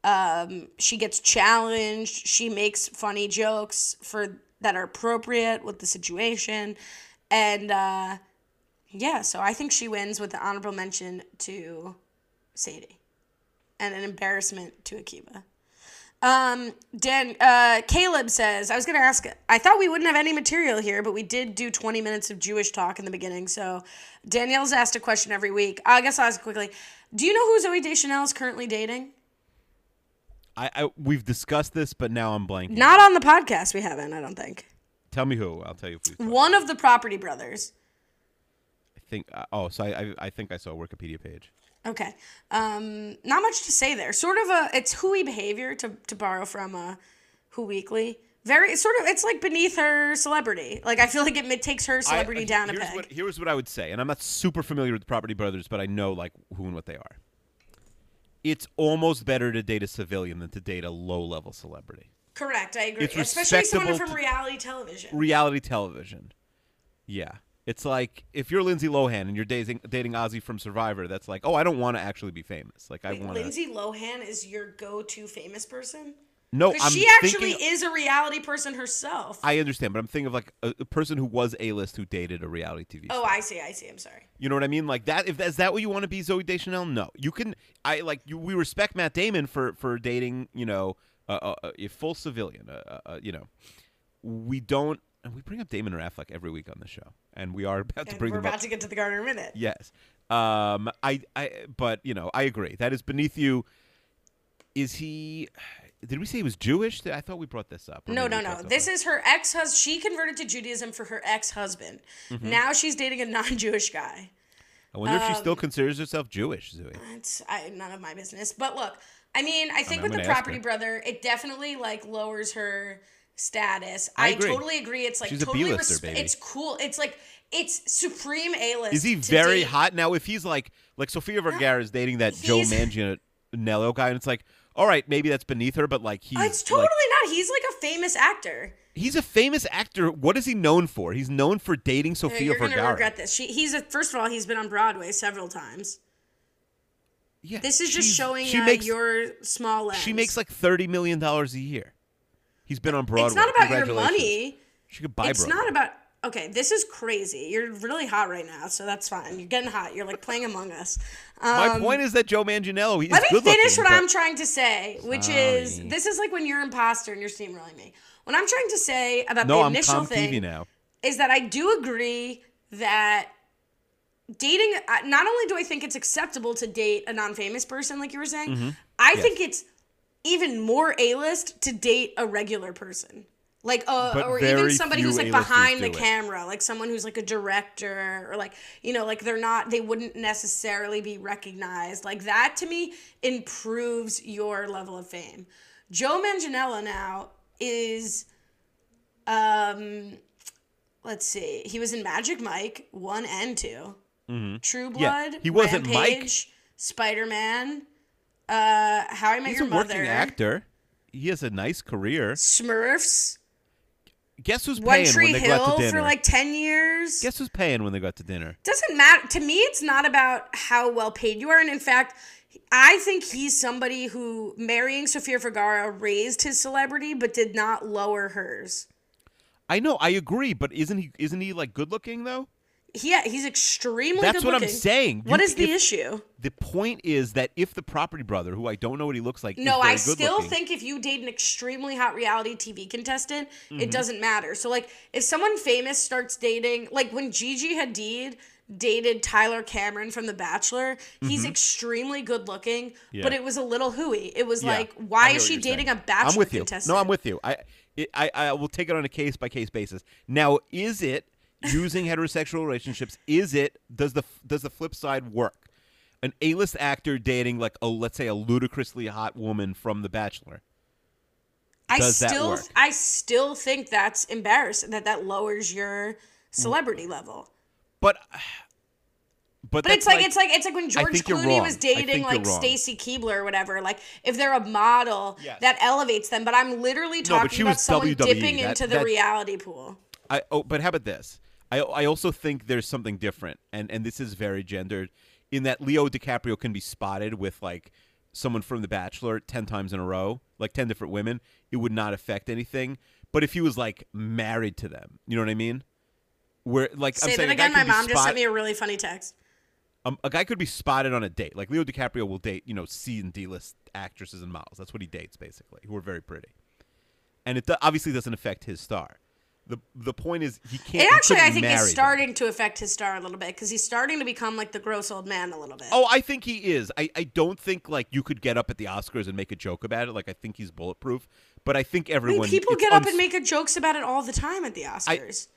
Um, she gets challenged. She makes funny jokes for that are appropriate with the situation, and uh, yeah. So I think she wins with the honorable mention to Sadie, and an embarrassment to Akiva. Um, Dan, uh, Caleb says, I was going to ask, I thought we wouldn't have any material here, but we did do 20 minutes of Jewish talk in the beginning. So Danielle's asked a question every week. I guess I'll ask quickly. Do you know who Zooey Deschanel is currently dating? I, I we've discussed this, but now I'm blanking. Not on the podcast. We haven't, I don't think. Tell me who. I'll tell you if we. One of the property brothers. I think. Uh, oh, so I, I, I think I saw a Wikipedia page. Okay. Um, not much to say there. Sort of a, it's hooey behavior to, to borrow from uh, Who Weekly, Very it's sort of it's like beneath her celebrity. Like I feel like it, it takes her celebrity I- down a peg. What, here's what I would say, and I'm not super familiar with the Property Brothers, but I know like who and what they are. It's almost better to date a civilian than to date a low-level celebrity. Correct, I agree. Especially someone from reality television. Reality television, yeah. It's like if you're Lindsay Lohan and you're dating dating Ozzy from Survivor, that's like, oh, I don't want to actually be famous. Like I want. Lindsay Lohan is your go-to famous person? No, I'm she actually thinking, is a reality person herself. I understand, but I'm thinking of like a, a person who was A-list who dated a reality TV. oh, star. I see. I see. I'm sorry. You know what I mean? Like that. If is that what you want to be, Zooey Deschanel? No, you can. I like you. We respect Matt Damon for for dating. You know, a, a, a full civilian. You know, we don't. And we bring up Damon Affleck every week on the show, and we are about to And bring we're about up. to get to the Garner minute. Yes. Um. I. I. But you know, I agree. That is beneath you. Is he? Did we say he was Jewish? I thought we brought this up. No, no, no. This is her ex husband. She converted to Judaism for her ex husband. Mm-hmm. Now she's dating a non Jewish guy. I wonder if she um, still considers herself Jewish, Zooey. It's I, none of my business. But look, I mean, I think I'm with the property brother, it definitely like lowers her status. I agree. totally agree. It's like She's a totally B-lister, baby. It's cool. It's like it's supreme A list. Is he very hot now? If he's like like Sofia Vergara is dating that Joe He's- Manganiello guy, and it's like, all right, maybe that's beneath her, but like he's It's totally like, not. He's like a famous actor. he's a famous actor. What is he known for? He's known for dating Sofia You're gonna Vergara. regret this. She, he's a first of all, he's been on Broadway several times. yeah, This is just she's- showing she uh, makes your small lens. she makes like thirty million dollars a year. He's been on Broadway. It's not about your money. She could buy. It's Broadway. not about. Okay, this is crazy. You're really hot right now, so that's fine. You're getting hot. You're like playing Among Us. My Um, point is that Joe Manganiello. He's Let me finish what but- I'm trying to say, which is this is like when you're an imposter and you're steamrolling me. What I'm trying to say about No, the I'm initial Tom thing now. is that I do agree that dating. uh, Not only do I think it's acceptable to date a non-famous person, like you were saying, Mm-hmm. I think it's even more A-list to date a regular person. Like, uh, or even somebody who's like A-listers behind the it. camera, like someone who's like a director, or like you know, like they're not, they wouldn't necessarily be recognized. Like that to me improves your level of fame. Joe Manganiello now is um let's see he was in magic mike 1 and 2 true Mm-hmm. Yeah, blood he wasn't Mike. Rampage, spider-man uh how i met He's your a mother working actor. He has a nice career. smurfs Guess who's one paying tree when they go out hill to dinner? for like 10 years Guess who's paying when they go out to dinner? doesn't matter to me it's not about how well paid you are and in fact i think he's somebody who marrying sofia vergara raised his celebrity but did not lower hers I know, I agree, but isn't he? Isn't he like good looking though? Yeah he's extremely That's what I'm saying. What You- is the if- issue The point is that if the property brother, who I don't know what he looks like, no i still looking, think if you date an extremely hot reality tv contestant Mm-hmm. it doesn't matter so like if someone famous starts dating like when gigi hadid dated tyler cameron from the bachelor he's extremely good looking Mm-hmm. Yeah. but it was a little hooey it was Yeah, like why is she dating saying. a bachelor I'm with you. contestant No, I'm with you. I, it, I, I will take it on a case by case basis. Now, is it using heterosexual relationships? Is it does the does the flip side work? An A-list actor dating like a let's say a ludicrously hot woman from The Bachelor. I does that still work? I still think that's embarrassing that that lowers your celebrity level. But but, But it's like, it's like it's like when George Clooney was dating like. Stacy Keibler or whatever. Like if they're a model, Yes. that elevates them. But I'm literally talking she about someone WWE. dipping That- into the reality pool. I oh, but how about this? I I also think there's something different, and and this is very gendered, in that Leo DiCaprio can be spotted with like someone from The Bachelor ten times in a row, like ten different women. It would not affect anything. But if he was like married to them, you know what I mean? Where like I'm saying that a guy again. My could be just sent me a really funny text. um, a guy could be spotted on a date. Like Leo DiCaprio will date, you know, C and D list actresses and models. That's what he dates basically, who are very pretty. And it do- obviously doesn't affect his star. The the point is he can't. It actually, I think, is them. starting to affect his star a little bit because he's starting to become like the gross old man a little bit. Oh, I think he is. I, I don't think like you could get up at the Oscars and make a joke about it. Like I think he's bulletproof. But I think I mean, everyone people get up uns- and make jokes about it all the time at the Oscars.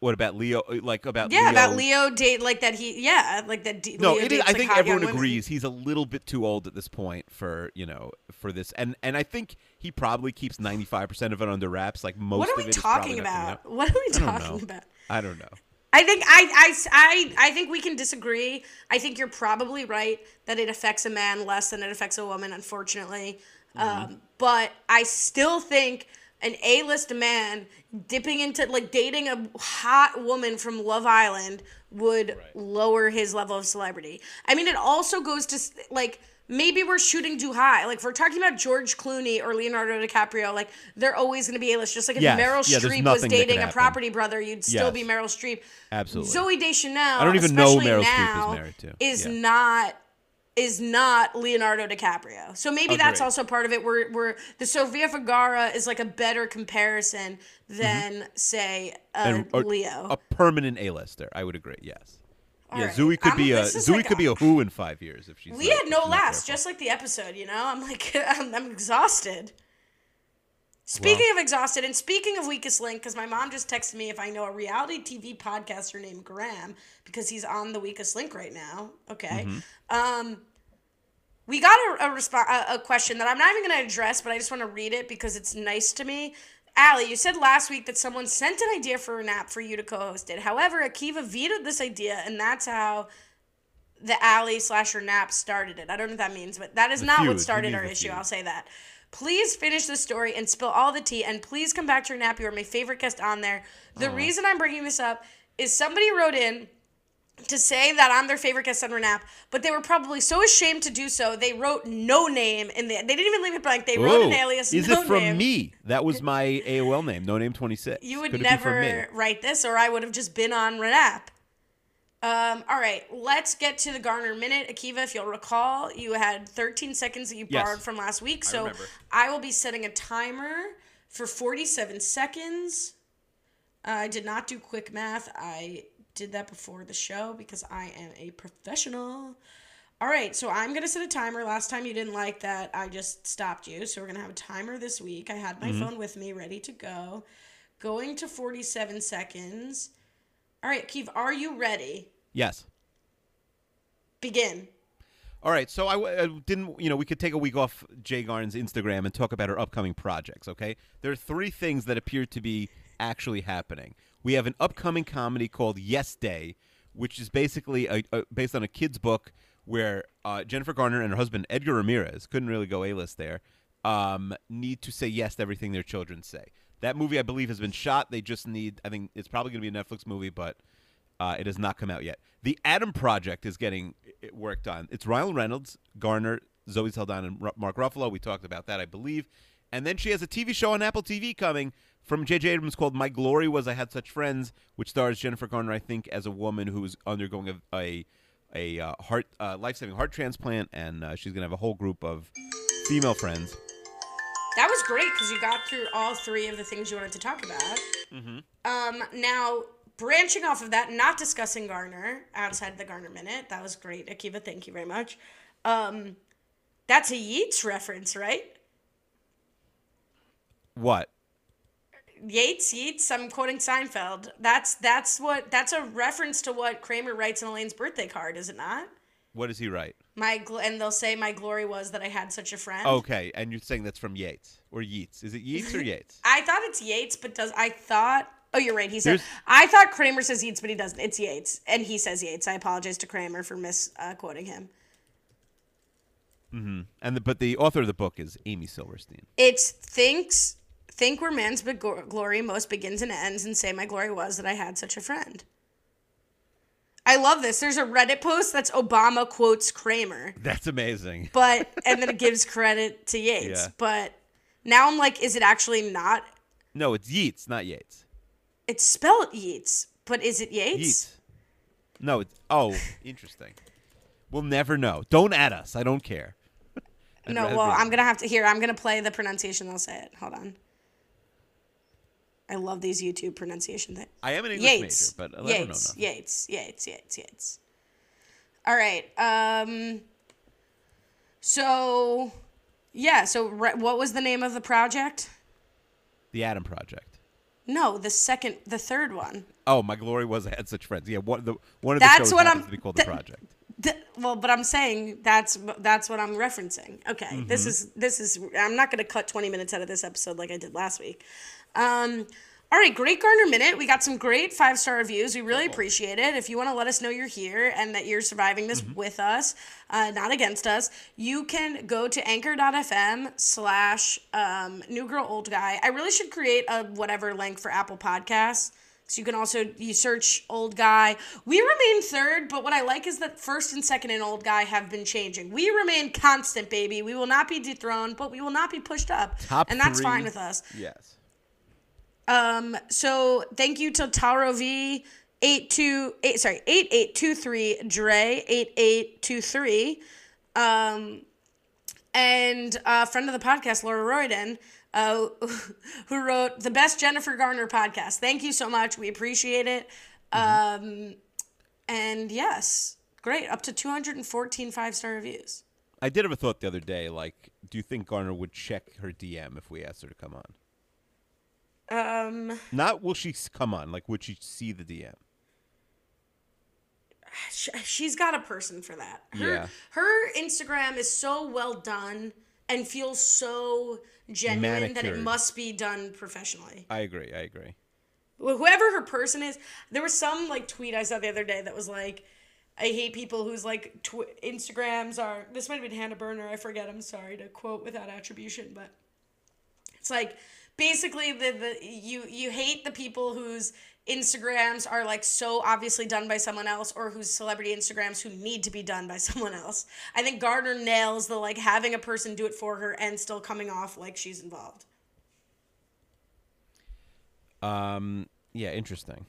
What about Leo? Like about Yeah, Leo? about Leo date like that. He yeah, like that. D- No, Leo it is, I think everyone agrees he's a little bit too old at this point for you know for this, and and I think he probably keeps ninety five percent of it under wraps. Like most What are we it is probably talking about? What are we talking about? I don't know. I think I, I, I, I think we can disagree. I think you're probably right that it affects a man less than it affects a woman, unfortunately. Mm-hmm. Um, but I still think an A-list man dipping into like dating a hot woman from Love Island would lower his level of celebrity. I mean, it also goes to like maybe we're shooting too high. Like if we're talking about George Clooney or Leonardo DiCaprio, like they're always going to be A-list. Just like if Yes. Meryl Yeah, Streep was nothing that could dating a property brother, you'd still Yes. be Meryl Streep. Absolutely. Zooey Deschanel. I don't even know Meryl Streep is married to. Is Yeah. not is not Leonardo DiCaprio. So maybe that's also part of it. Where where the Sofia Vergara is like a better comparison than say uh, Mm-hmm. And a- Leo. a permanent A-lister. I would agree. Yes. yeah, right. Zooey could I'm- be a Zooey like could be a- a who in five years if she's. we had no she's not laughs, careful. just like the episode. You know, I'm like I'm, I'm exhausted. Speaking of exhausted, and speaking of weakest link, because my mom just texted me if I know a reality TV podcaster named Graham because he's on the weakest link right now. Okay, Mm-hmm. um, we got a a, respo- a a question that I'm not even going to address, but I just want to read it because it's nice to me. Allie, you said last week that someone sent an idea for an app for you to co-host it. However, Akiva vetoed this idea, and that's how the alley slasher nap started it. I don't know what that means, but that is not feud. what started our issue. feud. I'll say that. Please finish the story and spill all the tea, and please come back to your nap. You are my favorite guest on there. The oh. reason I'm bringing this up is somebody wrote in to say that I'm their favorite guest on Renap, but they were probably so ashamed to do so, they wrote no name and the. They didn't even leave it blank. They wrote an oh, alias. Is no it from name. me? That was my AOL name. No name twenty six. You would Could it be from me? never write this, or I would have just been on Renap. Um, all right, let's get to the Garner minute. Akiva, if you'll recall, you had 13 seconds that you Yes. borrowed from last week. So remember. I will be setting a timer for 47 seconds. Uh, I did not do quick math. I did that before the show because I am a professional. All right, so I'm gonna set a timer. Last time you didn't like that, I just stopped you. So we're gonna have a timer this week. I had my phone with me, ready to go. Going to 47 seconds. All right, Keith, are you ready? Yes. Begin. All right, so I, w- I didn't, you know, we could take a week off Jay Garn's Instagram and talk about her upcoming projects, okay? There are three things that appear to be actually happening. We have an upcoming comedy called Yes Day, which is basically a, a, based on a kid's book where uh, Jennifer Garner and her husband Edgar Ramirez couldn't really go A-list there, um, need to say yes to everything their children say. That movie, I believe, has been shot. They just need, I think it's probably going to be a Netflix movie, but uh, it has not come out yet. The Adam Project is getting worked on. It's Ryan Reynolds, Garner, Zoe Saldana, and Ru- Mark Ruffalo. We talked about that, I believe. And then she has a TV show on Apple TV coming from J.J. Abrams called My Glory Was I Had Such Friends, which stars Jennifer Garner, I think, as a woman who's undergoing a a, a uh, heart uh, life saving heart transplant, and uh, she's gonna have a whole group of female friends. That was great because you got through all three of the things you wanted to talk about. Mm-hmm. Um, now, branching off of that, not discussing Garner outside the Garner minute. That was great, Akiva. Thank you very much. Um, that's a Yeats reference, right? What? Yates, Yeats. I'm quoting Seinfeld. That's that's what that's a reference to what Kramer writes in Elaine's birthday card, is it not? What does he write? My gl- and they'll say my glory was that I had such a friend. Okay, and you're saying that's from Yates or Yeats? Is it Yeats or Yates? I thought it's Yates, but does I thought? Oh, you're right. He said There's- I thought Kramer says Yates, but he doesn't. It's Yates, and he says Yates. I apologize to Kramer for misquoting uh, him. And the, but the author of the book is Amy Silverstein. It's thinks think where man's big glory most begins and ends, and say my glory was that I had such a friend. I love this. There's a Reddit post that's Obama quotes Kramer, That's amazing. but and then it gives credit to Yates. Yeah. But now I'm like, is it actually not? No, it's Yeats, not Yates. It's spelled Yeats, but is it Yates? Yeats. No, it's oh, interesting. We'll never know. Don't add us. I don't care. No, well, I'm gonna have to here. I'm gonna play the pronunciation. They'll say it. Hold on. I love these YouTube pronunciation things. I am an English Yates. major, but I don't know Yates. Yates. Yates. Yates. Yates. All right. Um. So, yeah. So, re- what was the name of the project? The Adam Project. No, the second, the third one. Oh, my glory was I had such friends. Yeah, one of the one of the That's shows what happens I'm- to be called the project. Th- well, but I'm saying that's that's what I'm referencing. Okay, this is this is. I'm not going to cut 20 minutes out of this episode like I did last week. Um, all right, great Garner minute. We got some great five star reviews. We really appreciate it. If you want to let us know you're here and that you're surviving this with us, uh, not against us, you can go to anchor.fm slash um, new girl old guy. I really should create a whatever link for Apple Podcasts. So you can also you search old guy. We remain third, but what I like is that first and second and old guy have been changing. We remain constant, baby. We will not be dethroned, but we will not be pushed up, Top and that's three. fine with us. Yes. Um, so thank you to Taro V. Eight two eight sorry eight eight two three Dre eight eight two three, um, and a friend of the podcast Laura Royden, uh, who wrote the best Jennifer Garner podcast. Thank you so much. We appreciate it. Um, and yes, great. Up to 214 five star reviews. I did have a thought the other day. Like, do you think Garner would check her DM if we asked her to come on? Um, Not will she come on? Like, would she see the DM? sh- she's got a person for that. Her, Yeah. her Instagram is so well done and feels so genuine that it must be done professionally. I agree. I agree. Whoever her person is, there was some like tweet I saw the other day that was like, "I hate people whose like tw- Instagrams are." This might have been Hannah Berner. I forget. I'm sorry to quote without attribution, but it's like basically the, the you you hate the people whose Instagrams are like so obviously done by someone else or whose celebrity Instagrams who need to be done by someone else. I think Garner nails the like having a person do it for her and still coming off like she's involved. Um. Yeah. Interesting.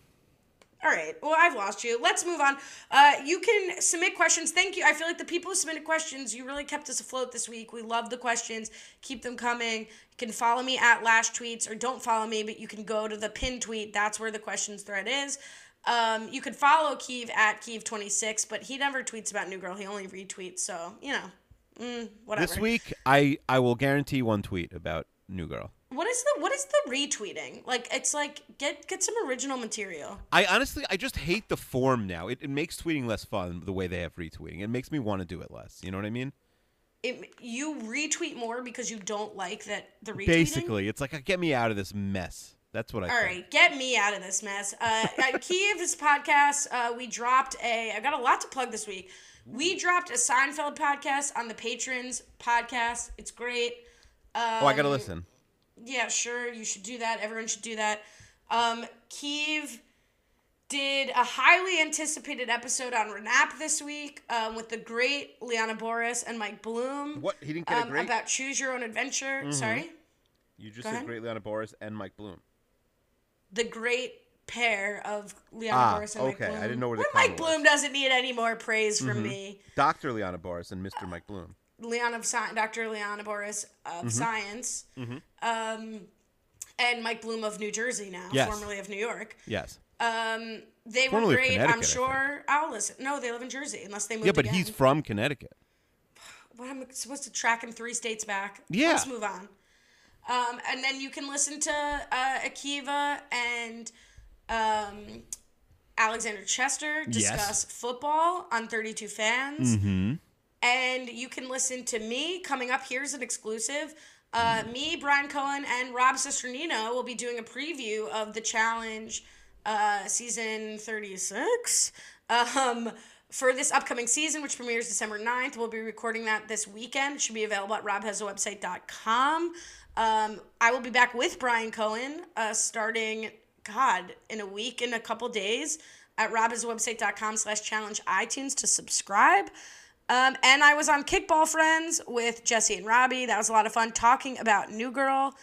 All right. Well, I've lost you. Let's move on. Uh, you can submit questions. Thank you. I feel like the people who submitted questions, you really kept us afloat this week. We love the questions. Keep them coming. You can follow me at Lash Tweets or don't follow me, but you can go to the pin tweet. That's where the questions thread is. Um, you could follow Keeve at Keeve26, but he never tweets about New Girl. He only retweets. So, you know, mm, whatever. This week, I I will guarantee one tweet about New Girl. What is the what is the retweeting? Like it's like get get some original material. I honestly, I just hate the form now. It, it makes tweeting less fun the way they have retweeting. It makes me want to do it less. You know what I mean? it, you retweet more because you don't like that the retweeting. Basically, it's like get me out of this mess. That's what I. All think. right, get me out of this mess. Uh, at Kiev's podcast, uh, we dropped a. I got a lot to plug this week. We dropped a Seinfeld podcast on the patrons podcast. It's great. Oh, I gotta Um, listen. Yeah, sure. You should do that. Everyone should do that. Um, Kiev did a highly anticipated episode on Renap this week um, with the great Liana Boris and Mike Bloom. What he didn't get a Um, great. about choose your own adventure. Sorry, you just go said ahead. great Liana Boris and Mike Bloom. the great pair of Liana Ah, Boris and Mike okay. I Bloom. didn't know where the Mike was. Mm-hmm. Bloom doesn't need any more praise from me. Doctor Liana Boris and Mr. Mike Bloom. Leon of Sci- Dr. Liana Boris of Mm-hmm. Science, um, and Mike Bloom of New Jersey now, Yes. formerly of New York. Yes. Um, they Formerly were great. I'm sure. I'll listen. No, they live in Jersey, unless they moved. Yeah, but again. he's from Connecticut. What am I supposed to track him three states back? Yeah. Let's move on. Um, and then you can listen to uh, Akiva and um, Alexander Chester discuss football on 32 Fans. Mm-hmm. And you can listen to me coming up. Here's an exclusive. Uh, me, Brian Cohen, and Rob Cesternino will be doing a preview of the challenge uh, season 36 um, for this upcoming season, which premieres December 9th. We'll be recording that this weekend. It should be available at robhasawebsite.com. Um, I will be back with Brian Cohen uh, starting, God, in a week, in a couple days at robhasawebsite.com slash challenge iTunes to subscribe. Um, and I was on Kickball Friends with Jesse and Robbie. That was a lot of fun talking about New Girl.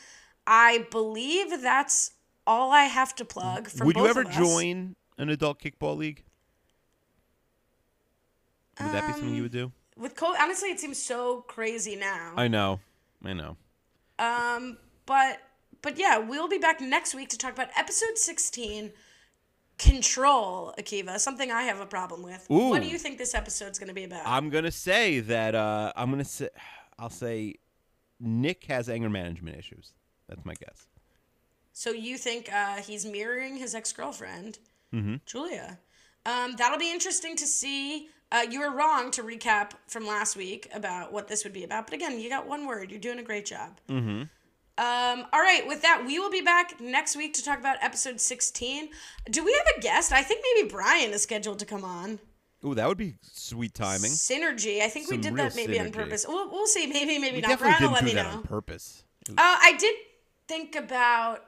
I believe that's all I have to plug. From Would you ever join an adult kickball league? Would that be something Um, you would do? With co- honestly, it seems so crazy now. I know. I know. Um, but but yeah, we'll be back next week to talk about episode sixteen. Control, Akiva, something I have a problem with. What do you think this episode's going to be about? I'm gonna say that. Uh, I'm gonna say. I'll say, Nick has anger management issues. That's my guess. So you think uh, he's mirroring his ex girlfriend, Mm-hmm. Julia? Um, that'll be interesting to see. Uh, you were wrong to recap from last week about what this would be about, but again, you got one word. You're doing a great job. Mm-hmm. Um, all right, with that, we will be back next week to talk about episode 16. Do we have a guest? I think maybe Brian is scheduled to come on. Oh, that would be sweet timing. Synergy. I think we did that maybe on purpose. We'll, we'll see. Maybe, maybe We not. definitely Brian will didn't let do me that know. on purpose. Uh, I did think about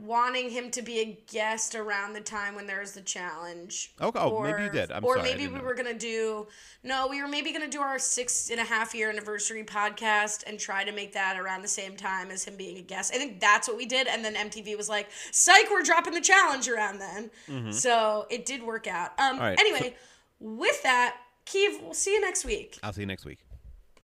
wanting him to be a guest around the time when there was the challenge. Okay, oh, maybe you did. I'm or sorry, maybe we know. were gonna do. No, we were maybe gonna do our six and a half year anniversary podcast and try to make that around the same time as him being a guest. I think that's what we did, and then MTV was like, "Psych, we're dropping the challenge around then." So it did work out. Um. Mm-hmm. Right, Anyway, with that, Keith, we'll see you next week. I'll see you next week.